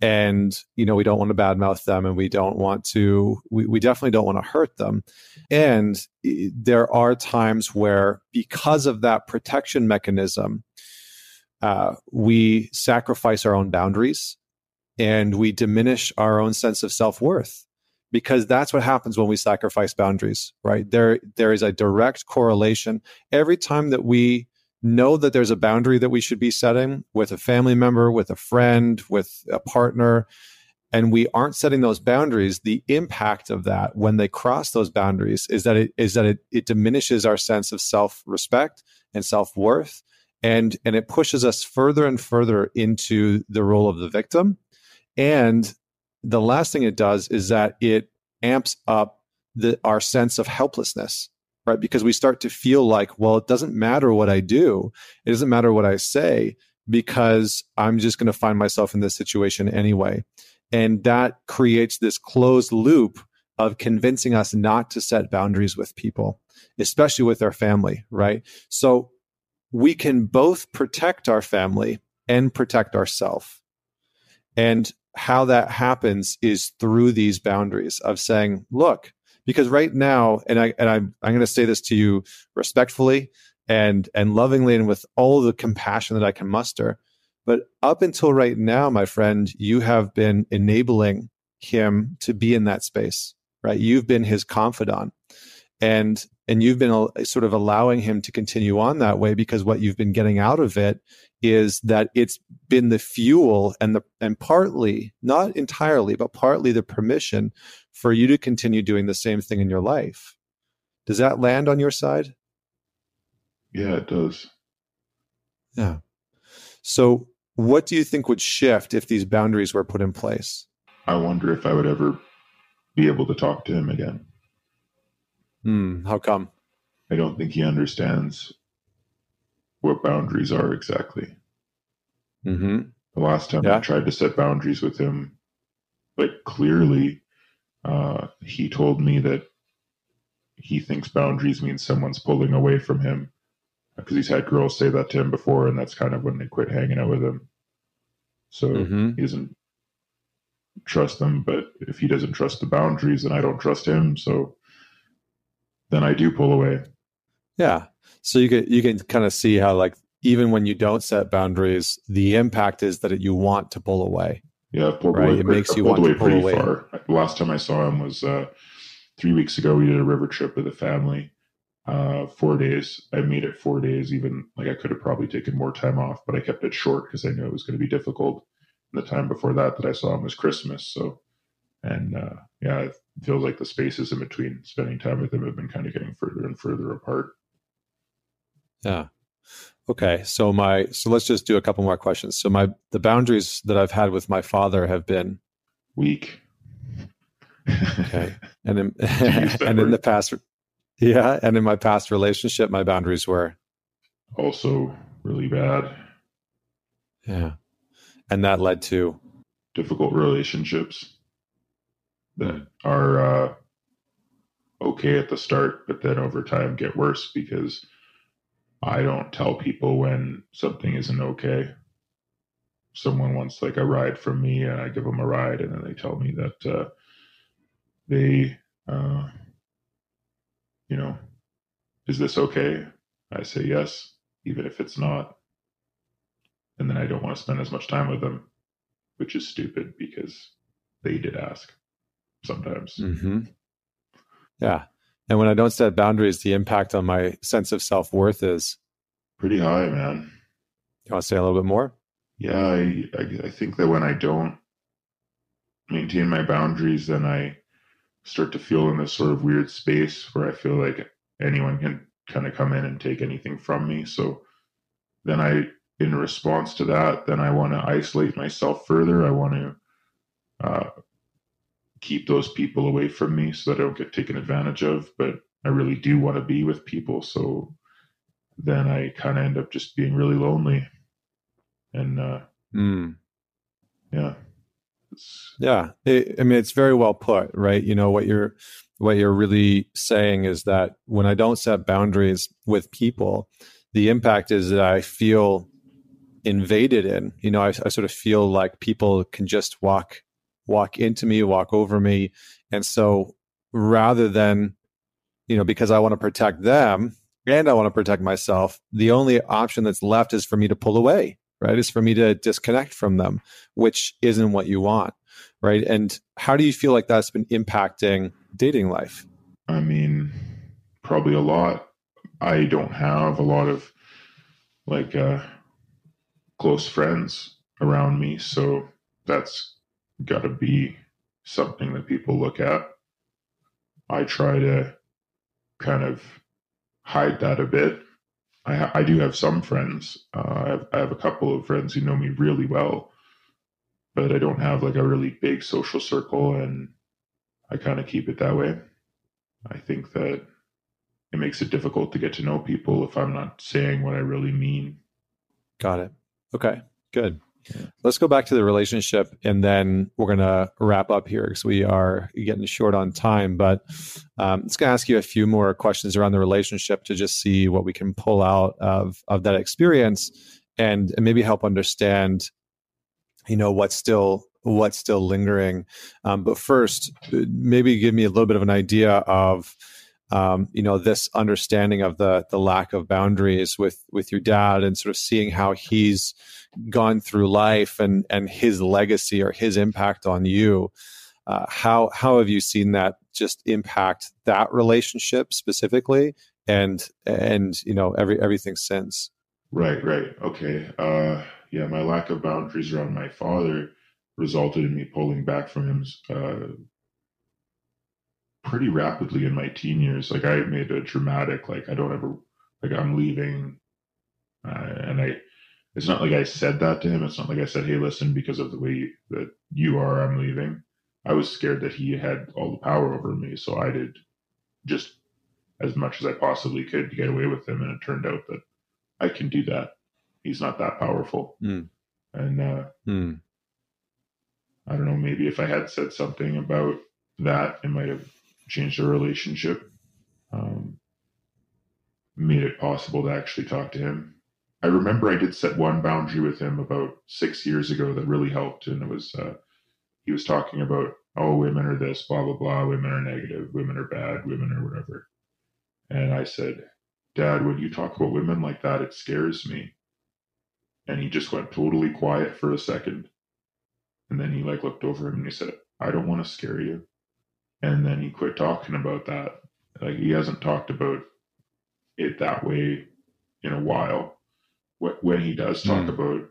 and you know we don't want to badmouth them and we don't want to we, we definitely don't want to hurt them. And there are times where because of that protection mechanism uh, we sacrifice our own boundaries and we diminish our own sense of self-worth because that's what happens when we sacrifice boundaries right? There there is a direct correlation. Every time that we know that there's a boundary that we should be setting with a family member, with a friend, with a partner, and we aren't setting those boundaries, the impact of that when they cross those boundaries is that it is that it, it diminishes our sense of self-respect and self-worth and and it pushes us further and further into the role of the victim. And the last thing it does is that it amps up the our sense of helplessness right? Because we start to feel like, well, it doesn't matter what I do, it doesn't matter what I say, because I'm just going to find myself in this situation anyway. And that creates this closed loop of convincing us not to set boundaries with people, especially with our family, right? So we can both protect our family and protect ourselves. And how that happens is through these boundaries of saying, look, because right now and i and i'm i'm going to say this to you respectfully and and lovingly and with all the compassion that i can muster but up until right now my friend you have been enabling him to be in that space right? You've been his confidant and and you've been sort of allowing him to continue on that way because what you've been getting out of it is that it's been the fuel and the and partly not entirely but partly the permission for you to continue doing the same thing in your life does that land on your side yeah it does yeah so what do you think would shift if these boundaries were put in place i wonder if i would ever be able to talk to him again Hmm. How come? I don't think he understands what boundaries are exactly. Mm-hmm. The last time yeah. I tried to set boundaries with him, like clearly, uh, he told me that he thinks boundaries means someone's pulling away from him because he's had girls say that to him before, and that's kind of when they quit hanging out with him. So mm-hmm. he doesn't trust them, but if he doesn't trust the boundaries, then I don't trust him. So then I do pull away. Yeah. So you can you can kind of see how like even when you don't set boundaries, the impact is that you want to pull away. Yeah, pulled right. Away, it makes you want to pull away. Far. Last time I saw him was uh, three weeks ago. We did a river trip with the family, uh, four days. I made it four days. Even like I could have probably taken more time off, but I kept it short because I knew it was going to be difficult. And the time before that that I saw him was Christmas. So, and uh, yeah, it feels like the spaces in between spending time with him have been kind of getting further and further apart. Yeah. Okay, so my so let's just do a couple more questions. So my the boundaries that I've had with my father have been weak. okay, *laughs* and in, *laughs* and in the past, yeah, and in my past relationship, my boundaries were also really bad. Yeah, and that led to difficult relationships that are uh, okay at the start, but then over time get worse because I don't tell people when something isn't okay. Someone wants like a ride from me, and I give them a ride, and then they tell me that uh, they, uh, you know, is this okay? I say yes, even if it's not. And then I don't want to spend as much time with them, which is stupid because they did ask sometimes. Mm-hmm. Yeah. And when I don't set boundaries, the impact on my sense of self worth is pretty high, man. You want to say a little bit more? Yeah, I, I, I think that when I don't maintain my boundaries, then I start to feel in this sort of weird space where I feel like anyone can kind of come in and take anything from me. So then I, in response to that, then I want to isolate myself further. I want to uh, keep those people away from me so that I don't get taken advantage of. But I really do want to be with people. So then I kind of end up just being really lonely. And uh, mm. yeah. It's, yeah. It, I mean, it's very well put, right? You know, what you're, what you're really saying is that when I don't set boundaries with people, the impact is that I feel invaded in. You know, I, I sort of feel like people can just walk walk into me, walk over me. And so rather than, you know, because I want to protect them and I want to protect myself, the only option that's left is for me to pull away, right? Is for me to disconnect from them, which isn't what you want, right? And how do you feel like that's been impacting dating life? I mean, probably a lot. I don't have a lot of like uh, close friends around me, so that's got to be something that people look at. I try to kind of hide that a bit. I, I do have some friends. Uh, I, have, I have a couple of friends who know me really well, but I don't have like a really big social circle, and I kind of keep it that way. I think that it makes it difficult to get to know people if I'm not saying what I really mean. Got it. Okay, good. Let's go back to the relationship and then we're going to wrap up here because we are getting short on time. But um, let's going to ask you a few more questions around the relationship to just see what we can pull out of, of that experience and, and maybe help understand, you know, what's still what's still lingering. Um, but first, maybe give me a little bit of an idea of um, you know this understanding of the the lack of boundaries with with your dad and sort of seeing how he's gone through life and and his legacy or his impact on you uh, how how have you seen that just impact that relationship specifically and and you know every everything since right right okay uh yeah my lack of boundaries around my father resulted in me pulling back from him uh pretty rapidly in my teen years. Like I made a dramatic, like I don't ever, like I'm leaving, uh, and I. It's not like I said that to him. It's not like I said, "Hey, listen, because of the way that you are, I'm leaving." I was scared that he had all the power over me, so I did just as much as I possibly could to get away with him. And it turned out that I can do that. He's not that powerful. Mm. And uh, mm. I don't know, maybe if I had said something about that, it might have changed our relationship, um, made it possible to actually talk to him. I remember I did set one boundary with him about six years ago that really helped, and it was uh, he was talking about oh women are this blah blah blah women are negative women are bad women are whatever and i said dad when you talk about women like that it scares me and he just went totally quiet for a second. And then he like looked over him and he said, I don't want to scare you. And then he quit talking about that. Like he hasn't talked about it that way in a while. When he does talk mm. about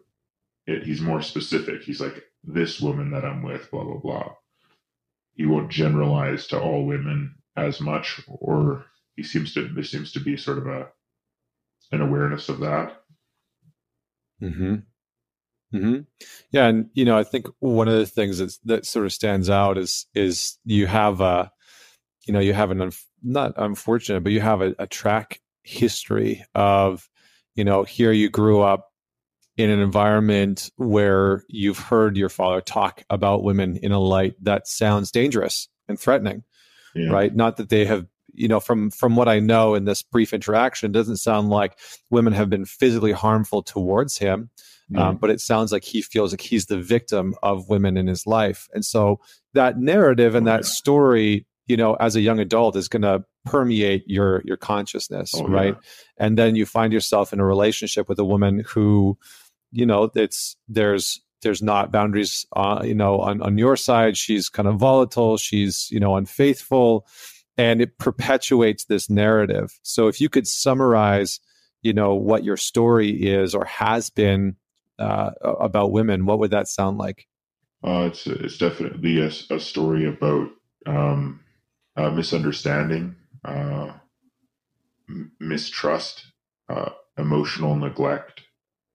it, he's more specific. He's like, this woman that I'm with, blah, blah, blah. He won't generalize to all women as much, or he seems to, there seems to be sort of a, an awareness of that. Hmm. Hmm. Yeah, and you know, I think one of the things that that sort of stands out is is you have a, you know, you have an not unfortunate, but you have a, a track history of, you know, here you grew up in an environment where you've heard your father talk about women in a light that sounds dangerous and threatening, yeah. right? Not that they have you know from from what i know in this brief interaction doesn't sound like women have been physically harmful towards him um, but it sounds like he feels like he's the victim of women in his life and so that narrative and that story you know as a young adult is going to permeate your your consciousness oh, right yeah. and then you find yourself in a relationship with a woman who you know it's there's there's not boundaries uh, you know on, on your side she's kind of volatile she's you know unfaithful and it perpetuates this narrative. So if you could summarize, you know, what your story is or has been uh, about women, what would that sound like? Uh, it's it's definitely a, a story about um, uh, misunderstanding, uh, m- mistrust, uh, emotional neglect.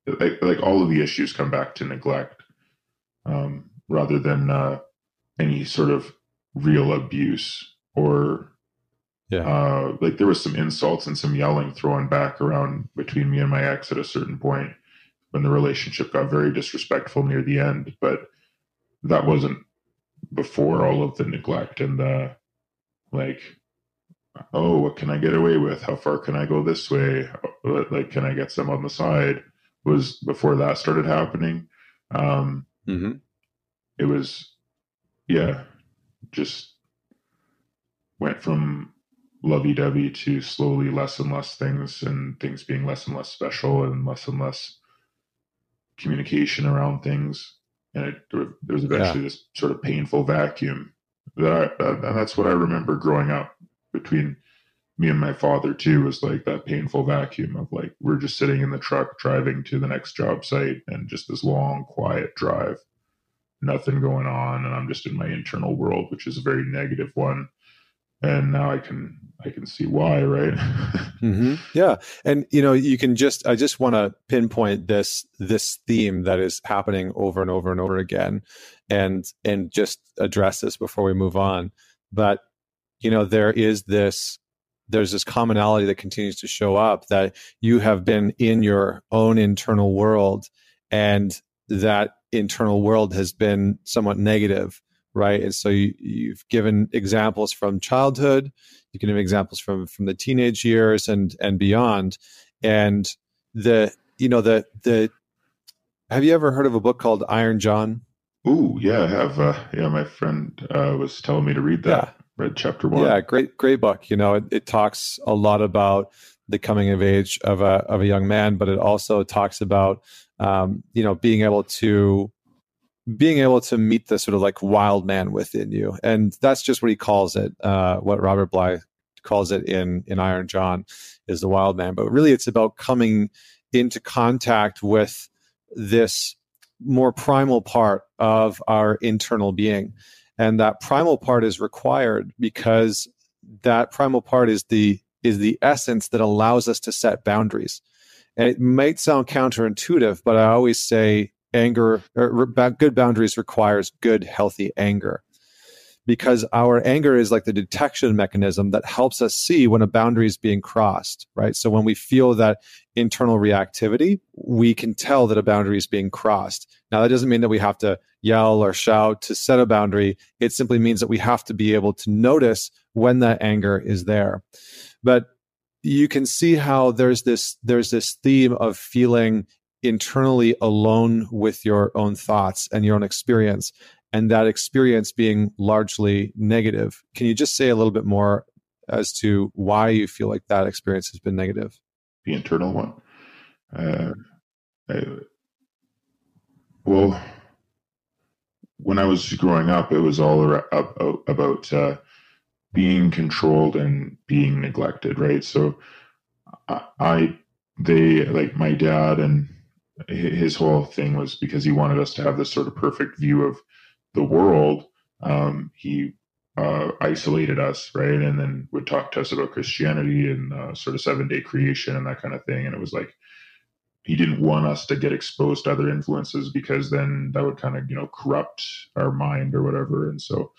Like, like all of the issues come back to neglect um, rather than uh, any sort of real abuse or yeah. Uh, like there was some insults and some yelling thrown back around between me and my ex at a certain point when the relationship got very disrespectful near the end. But that wasn't before all of the neglect and the like, oh, what can I get away with? How far can I go this way? Like, can I get some on the side? Was before that started happening. Um, mm-hmm. It was, yeah, just went from lovey dovey to slowly less and less things and things being less and less special and less and less communication around things. And it, there was eventually yeah. this sort of painful vacuum that and that's what I remember growing up between me and my father too was like that painful vacuum of like we're just sitting in the truck driving to the next job site and just this long quiet drive nothing going on and i'm just in my internal world which is a very negative one and now I can I can see why, right? *laughs* mm-hmm. Yeah, and you know you can just I just want to pinpoint this this theme that is happening over and over and over again, and and just address this before we move on. But you know there is this there's this commonality that continues to show up that you have been in your own internal world, and that internal world has been somewhat negative right? And so you, have given examples from childhood, you can give examples from from the teenage years and and beyond. And the you know the the have you ever heard of a book called Iron John? Ooh, yeah, I have. Uh, yeah, my friend uh, was telling me to read that. Yeah. Read chapter one. Yeah, great, great book. You know, it, it talks a lot about the coming of age of a of a young man, but it also talks about um, you know being able to being able to meet the sort of like wild man within you. And that's just what he calls it uh, what robert bly calls it in in iron john is the wild man. But really it's about coming into contact with this more primal part of our internal being. And that primal part is required because that primal part is the is the essence that allows us to set boundaries. And it might sound counterintuitive but i always say anger or good boundaries requires good healthy anger. Because our anger is like the detection mechanism that helps us see when a boundary is being crossed right? So when we feel that internal reactivity we can tell that a boundary is being crossed. Now that doesn't mean that we have to yell or shout to set a boundary. It simply means that we have to be able to notice when that anger is there. But you can see how there's this there's this theme of feeling internally alone with your own thoughts and your own experience, and that experience being largely negative. Can you just say a little bit more as to why you feel like that experience has been negative? The internal one. Uh, I, Well, when I was growing up, it was all about uh, being controlled and being neglected, right? So I, they, like my dad and his whole thing was because he wanted us to have this sort of perfect view of the world. Um, he uh, isolated us, right? And then would talk to us about Christianity and uh, sort of seven day creation and that kind of thing. And it was like, he didn't want us to get exposed to other influences because then that would kind of you know corrupt our mind or whatever and so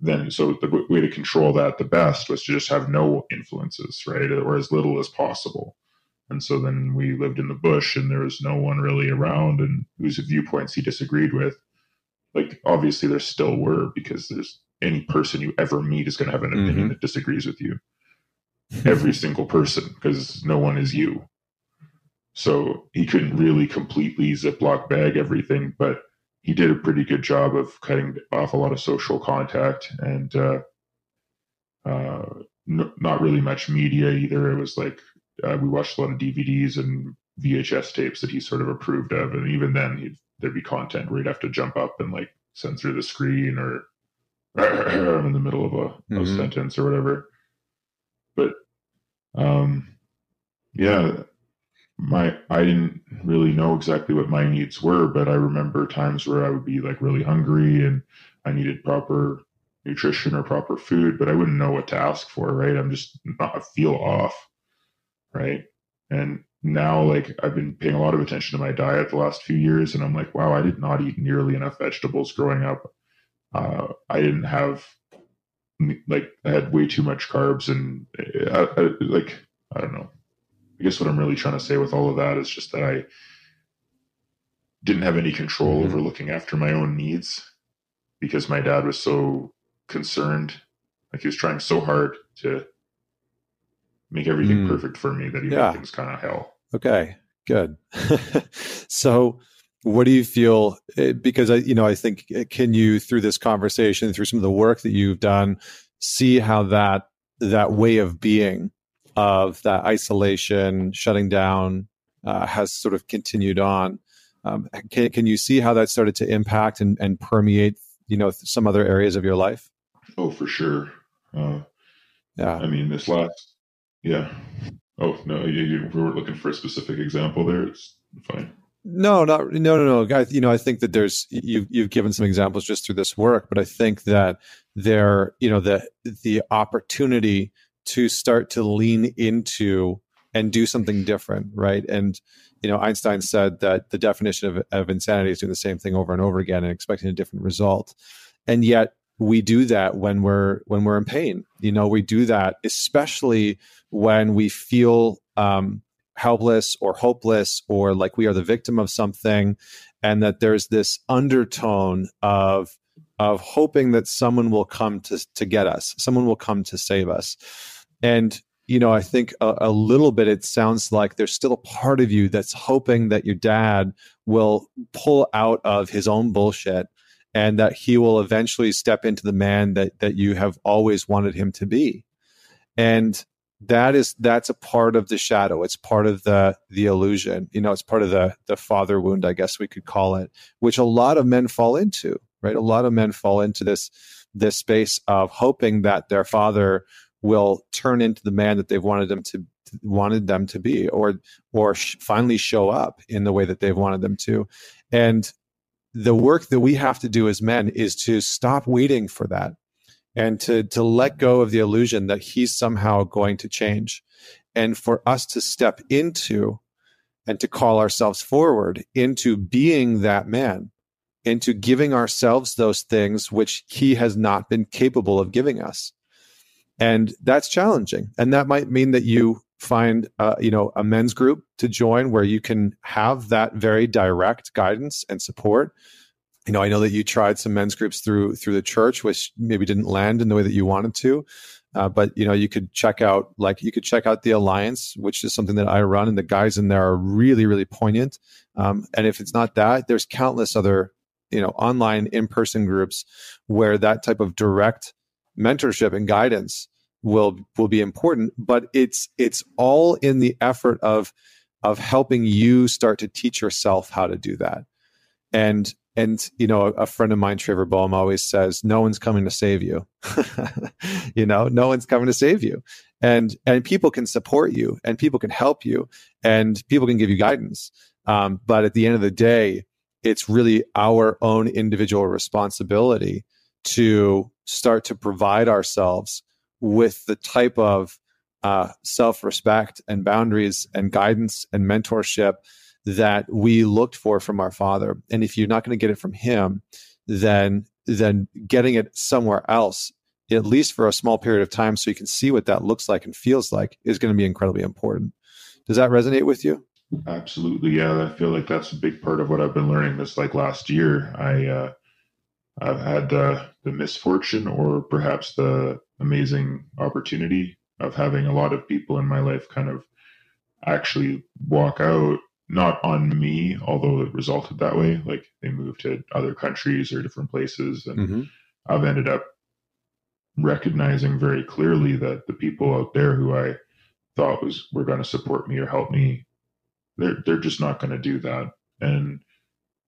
then so the way to control that the best was to just have no influences right or as little as possible and so then we lived in the bush and there was no one really around and whose viewpoints he disagreed with like obviously there still were because there's any person you ever meet is going to have an opinion mm-hmm. that disagrees with you every *laughs* single person because no one is you so he couldn't really completely Ziploc bag everything, but he did a pretty good job of cutting off a lot of social contact and uh, uh, n- not really much media either. It was like uh, we watched a lot of DVDs and VHS tapes that he sort of approved of, and even then there'd be content where he'd have to jump up and like censor the screen or *clears throat* in the middle of a, mm-hmm. a sentence or whatever. But um, yeah, my I didn't really know exactly what my needs were, but I remember times where I would be like really hungry and I needed proper nutrition or proper food, but I wouldn't know what to ask for, right? I'm just not feel off, right? And now like I've been paying a lot of attention to my diet the last few years and I'm like, wow, I did not eat nearly enough vegetables growing up. Uh, I didn't have like I had way too much carbs and uh, I, like I don't know I guess what I'm really trying to say with all of that is just that I didn't have any control mm-hmm. over looking after my own needs because my dad was so concerned. Like he was trying so hard to make everything mm. perfect for me that he yeah. things kind of hell. Okay, good. *laughs* so, what do you feel? Eh, because I, you know, I think eh, can you through this conversation, through some of the work that you've done, see how that that way of being of that isolation, shutting down, uh, has sort of continued on. Um, can, can you see how that started to impact and, and permeate, you know, some other areas of your life? Oh, for sure. Uh, yeah. I mean, this last, yeah. Oh no, you, you we were looking for a specific example there. It's fine. No, not no, no, no. guys. you know, I think that there's you you've given some examples just through this work, but I think that there, you know, the the opportunity to start to lean into and do something different, right? And you know, Einstein said that the definition of, of insanity is doing the same thing over and over again and expecting a different result. And yet we do that when we're when we're in pain. You know, we do that especially when we feel um, helpless or hopeless or like we are the victim of something, and that there's this undertone of of hoping that someone will come to to get us, someone will come to save us. And you know, I think a, a, little bit it sounds like there's still a part of you that's hoping that your dad will pull out of his own bullshit and that he will eventually step into the man that that you have always wanted him to be. And that is that's a part of the shadow. It's part of the the illusion. You know, it's part of the the father wound, I guess we could call it, which a lot of men fall into, right? A lot of men fall into this this space of hoping that their father will turn into the man that they've wanted them to wanted them to be or or sh- finally show up in the way that they've wanted them to and the work that we have to do as men is to stop waiting for that and to to let go of the illusion that he's somehow going to change. And for us to step into and to call ourselves forward into being that man into giving ourselves those things which he has not been capable of giving us. And that's challenging. And that might mean that you find uh, you know a men's group to join where you can have that very direct guidance and support you know i know that you tried some men's groups through through the church which maybe didn't land in the way that you wanted to. Uh, but you know you could check out like you could check out the alliance which is something that i run and the guys in there are really really poignant. Um, and if it's not that there's countless other you know online in-person groups where that type of direct mentorship and guidance will will be important but it's it's all in the effort of of helping you start to teach yourself how to do that. And and you know a, friend of mine trevor boehm always says no one's coming to save you. *laughs* You know no one's coming to save you. And and people can support you and people can help you and people can give you guidance. Um, but at the end of the day it's really our own individual responsibility to start to provide ourselves with the type of uh, self-respect and boundaries and guidance and mentorship that we looked for from our father. And if you're not going to get it from him then then getting it somewhere else at least for a small period of time so you can see what that looks like and feels like is going to be incredibly important. Does that resonate with you? Absolutely yeah. I feel like that's a big part of what i've been learning this like last year. I uh i've had the the misfortune or perhaps the amazing opportunity of having a lot of people in my life kind of actually walk out not on me, although it resulted that way. Like they moved to other countries or different places. And mm-hmm. I've ended up recognizing very clearly that the people out there who I thought was were going to support me or help me, they're they're just not going to do that. And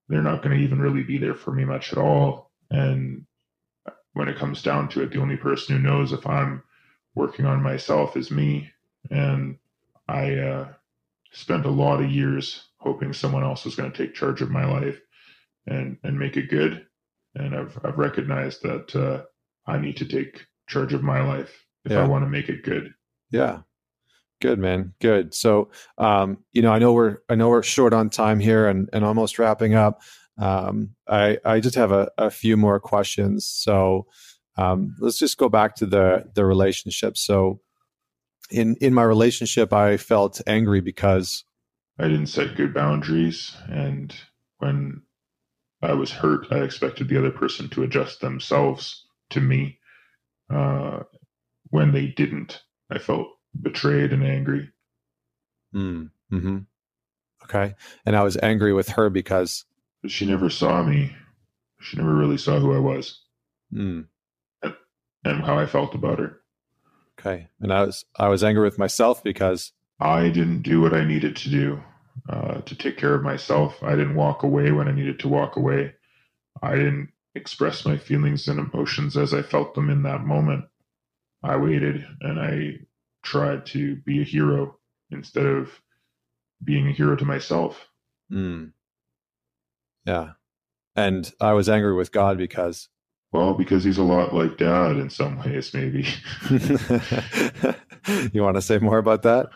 they're not going to even really be there for me much at all. And when it comes down to it, the only person who knows if I'm working on myself is me. And I uh, spent a lot of years hoping someone else was going to take charge of my life and and make it good. And I've I've recognized that uh, I need to take charge of my life if yeah. I want to make it good. Yeah. Good man. Good. So um, you know, I know we're I know we're short on time here and, and almost wrapping up. Um, I I just have a, a few more questions. So um, let's just go back to the the relationship. So in in my relationship i felt angry because i didn't set good boundaries and when i was hurt i expected the other person to adjust themselves to me. Uh, when they didn't i felt betrayed and angry. Mm, hmm okay. And i was angry with her because she never saw me. She never really saw who i was. Mm. and, and how i felt about her Okay. And I was I was angry with myself because I didn't do what I needed to do uh, to take care of myself. I didn't walk away when I needed to walk away. I didn't express my feelings and emotions as I felt them in that moment. I waited and I tried to be a hero instead of being a hero to myself. Mm. Yeah. And I was angry with God because well, because he's a lot like dad in some ways, maybe. *laughs* you want to say more about that?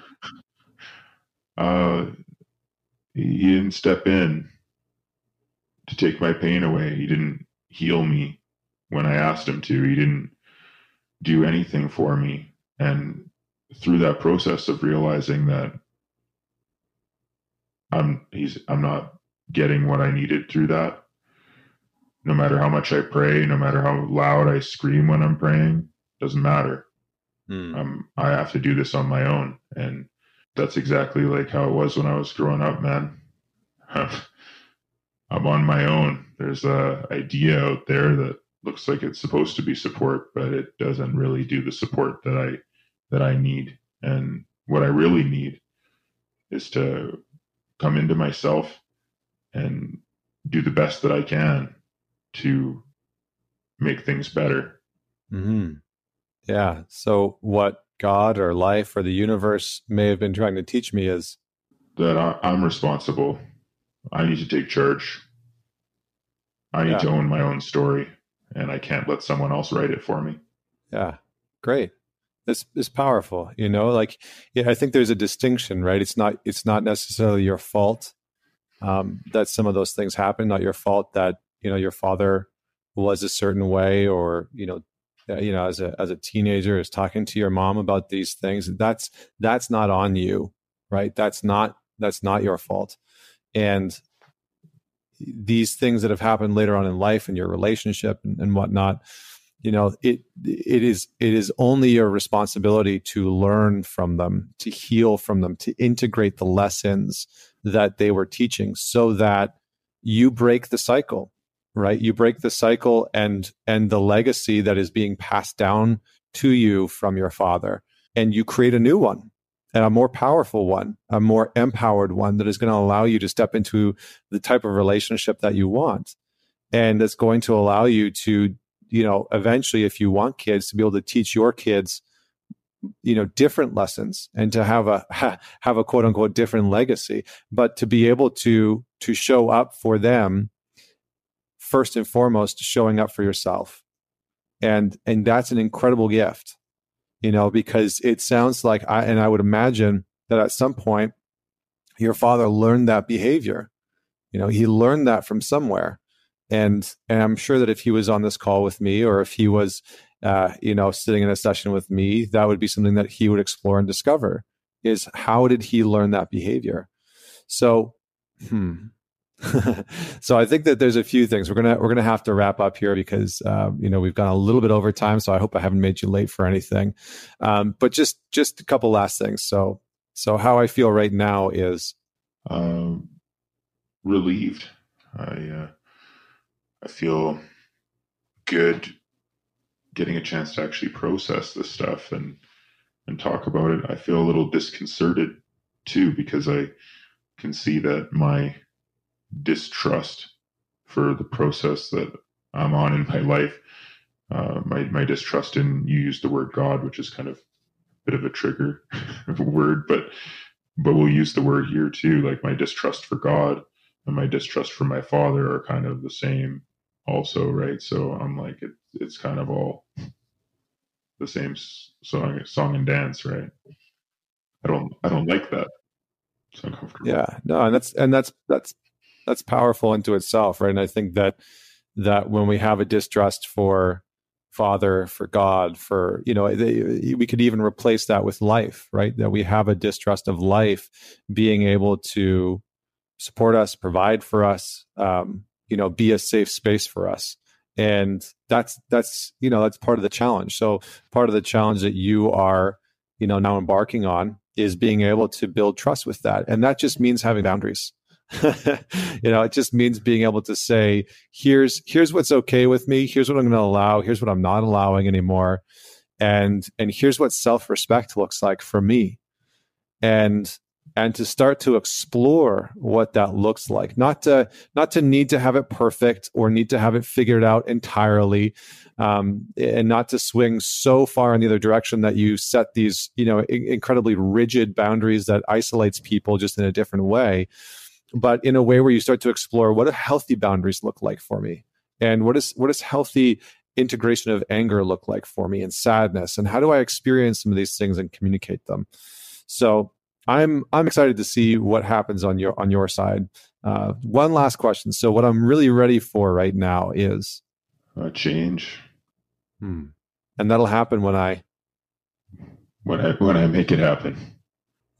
Uh, he didn't step in to take my pain away. He didn't heal me when I asked him to. He didn't do anything for me. And through that process of realizing that I'm he's I'm not getting what I needed through that, no matter how much I pray, no matter how loud I scream when I'm praying, doesn't matter. Mm. Um, I have to do this on my own. And that's exactly like how it was when I was growing up, man. *laughs* I'm on my own. There's a idea out there that looks like it's supposed to be support, but it doesn't really do the support that I that I need. And what I really need is to come into myself and do the best that I can to make things better. Mm-hmm. Yeah. So, what God or life or the universe may have been trying to teach me is that I, am responsible. I need to take charge. I need yeah. to own my own story, and I can't let someone else write it for me. Yeah. Great. This is powerful. You know, like yeah, I think there's a distinction, right? It's not it's not necessarily your fault um, that some of those things happen. Not your fault that you know your father was a certain way or you know uh, you know as a as a teenager is talking to your mom about these things that's that's not on you right? That's not that's not your fault. And these things that have happened later on in life and your relationship and, and whatnot you know it it is it is only your responsibility to learn from them to heal from them to integrate the lessons that they were teaching so that you break the cycle right you break the cycle and and the legacy that is being passed down to you from your father and you create a new one and a more powerful one, a more empowered one that is going to allow you to step into the type of relationship that you want. And that's going to allow you to, you know, eventually, if you want kids, to be able to teach your kids, you know, different lessons and to have a *laughs* have a quote unquote different legacy, but to be able to to show up for them first and foremost, showing up for yourself. And and that's an incredible gift you know, because it sounds like I, and I would imagine that at some point your father learned that behavior. You know, he learned that from somewhere. And, and I'm sure that if he was on this call with me or if he was, uh, you know, sitting in a session with me, that would be something that he would explore and discover is how did he learn that behavior? So, hmm, *laughs* so I think that there's a few things we're gonna we're gonna have to wrap up here because um, you know we've gone a little bit over time. So I hope I haven't made you late for anything. Um, but just just a couple last things. So so how I feel right now is um, relieved. I uh, I feel good getting a chance to actually process this stuff and and talk about it. I feel a little disconcerted too because I can see that my distrust for the process that I'm on in my life. Uh, my my distrust in you use the word God, which is kind of a bit of a trigger *laughs* of a word, but but we'll use the word here too. Like my distrust for God and my distrust for my father are kind of the same, also, right? So I'm like it, it's kind of all the same song song and dance, right? I don't I don't like that. It's uncomfortable. Yeah, no, and that's and that's that's that's powerful into itself, right? And I think that that when we have a distrust for Father, for God, for you know, they, we could even replace that with life, right? That we have a distrust of life being able to support us, provide for us, um, you know, be a safe space for us and that's that's you know that's part of the challenge so part of the challenge that you are you know now embarking on is being able to build trust with that and that just means having boundaries *laughs* you know, it just means being able to say, here's here's what's okay with me, here's what I'm going to allow, here's what I'm not allowing anymore. And and here's what self-respect looks like for me. And and to start to explore what that looks like not to not to need to have it perfect or need to have it figured out entirely um, and not to swing so far in the other direction that you set these you know incredibly rigid boundaries that isolates people just in a different way but in a way where you start to explore what do healthy boundaries look like for me? And what is what is healthy integration of anger look like for me and sadness? And how do i experience some of these things and communicate them? So i'm i'm excited to see what happens on your on your side. Uh, one last question. So what i'm really ready for right now is a change. Hmm. and that'll happen when i when i when i make it happen.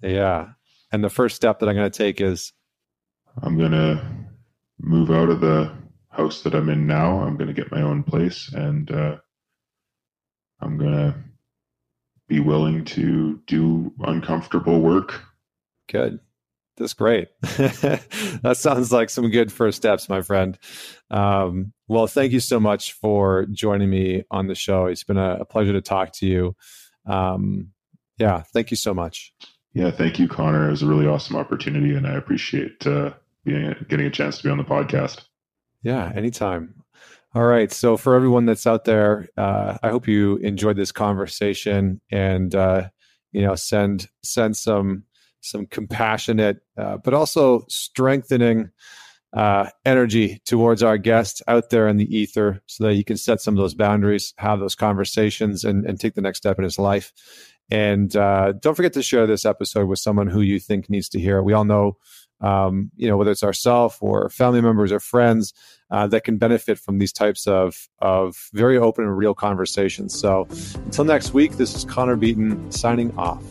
Yeah. And the first step that i'm going to take is I'm going to move out of the house that I'm in now. I'm going to get my own place and uh, I'm going to be willing to do uncomfortable work. Good. That's great. *laughs* that sounds like some good first steps, my friend. Um, well, thank you so much for joining me on the show. It's been a, a pleasure to talk to you. Um, yeah, thank you so much. Yeah, thank you, Connor. It was a really awesome opportunity, and I appreciate uh, getting a chance to be on the podcast. Yeah, anytime. All right. So for everyone that's out there, uh, I hope you enjoyed this conversation and uh, you know send send some some compassionate, uh, but also strengthening uh, energy towards our guests out there in the ether, so that you can set some of those boundaries, have those conversations, and, and take the next step in his life. And uh, don't forget to share this episode with someone who you think needs to hear it. We all know um, you know, whether it's ourselves or family members or friends uh, that can benefit from these types of, of very open and real conversations. So until next week, this is Connor Beaton signing off.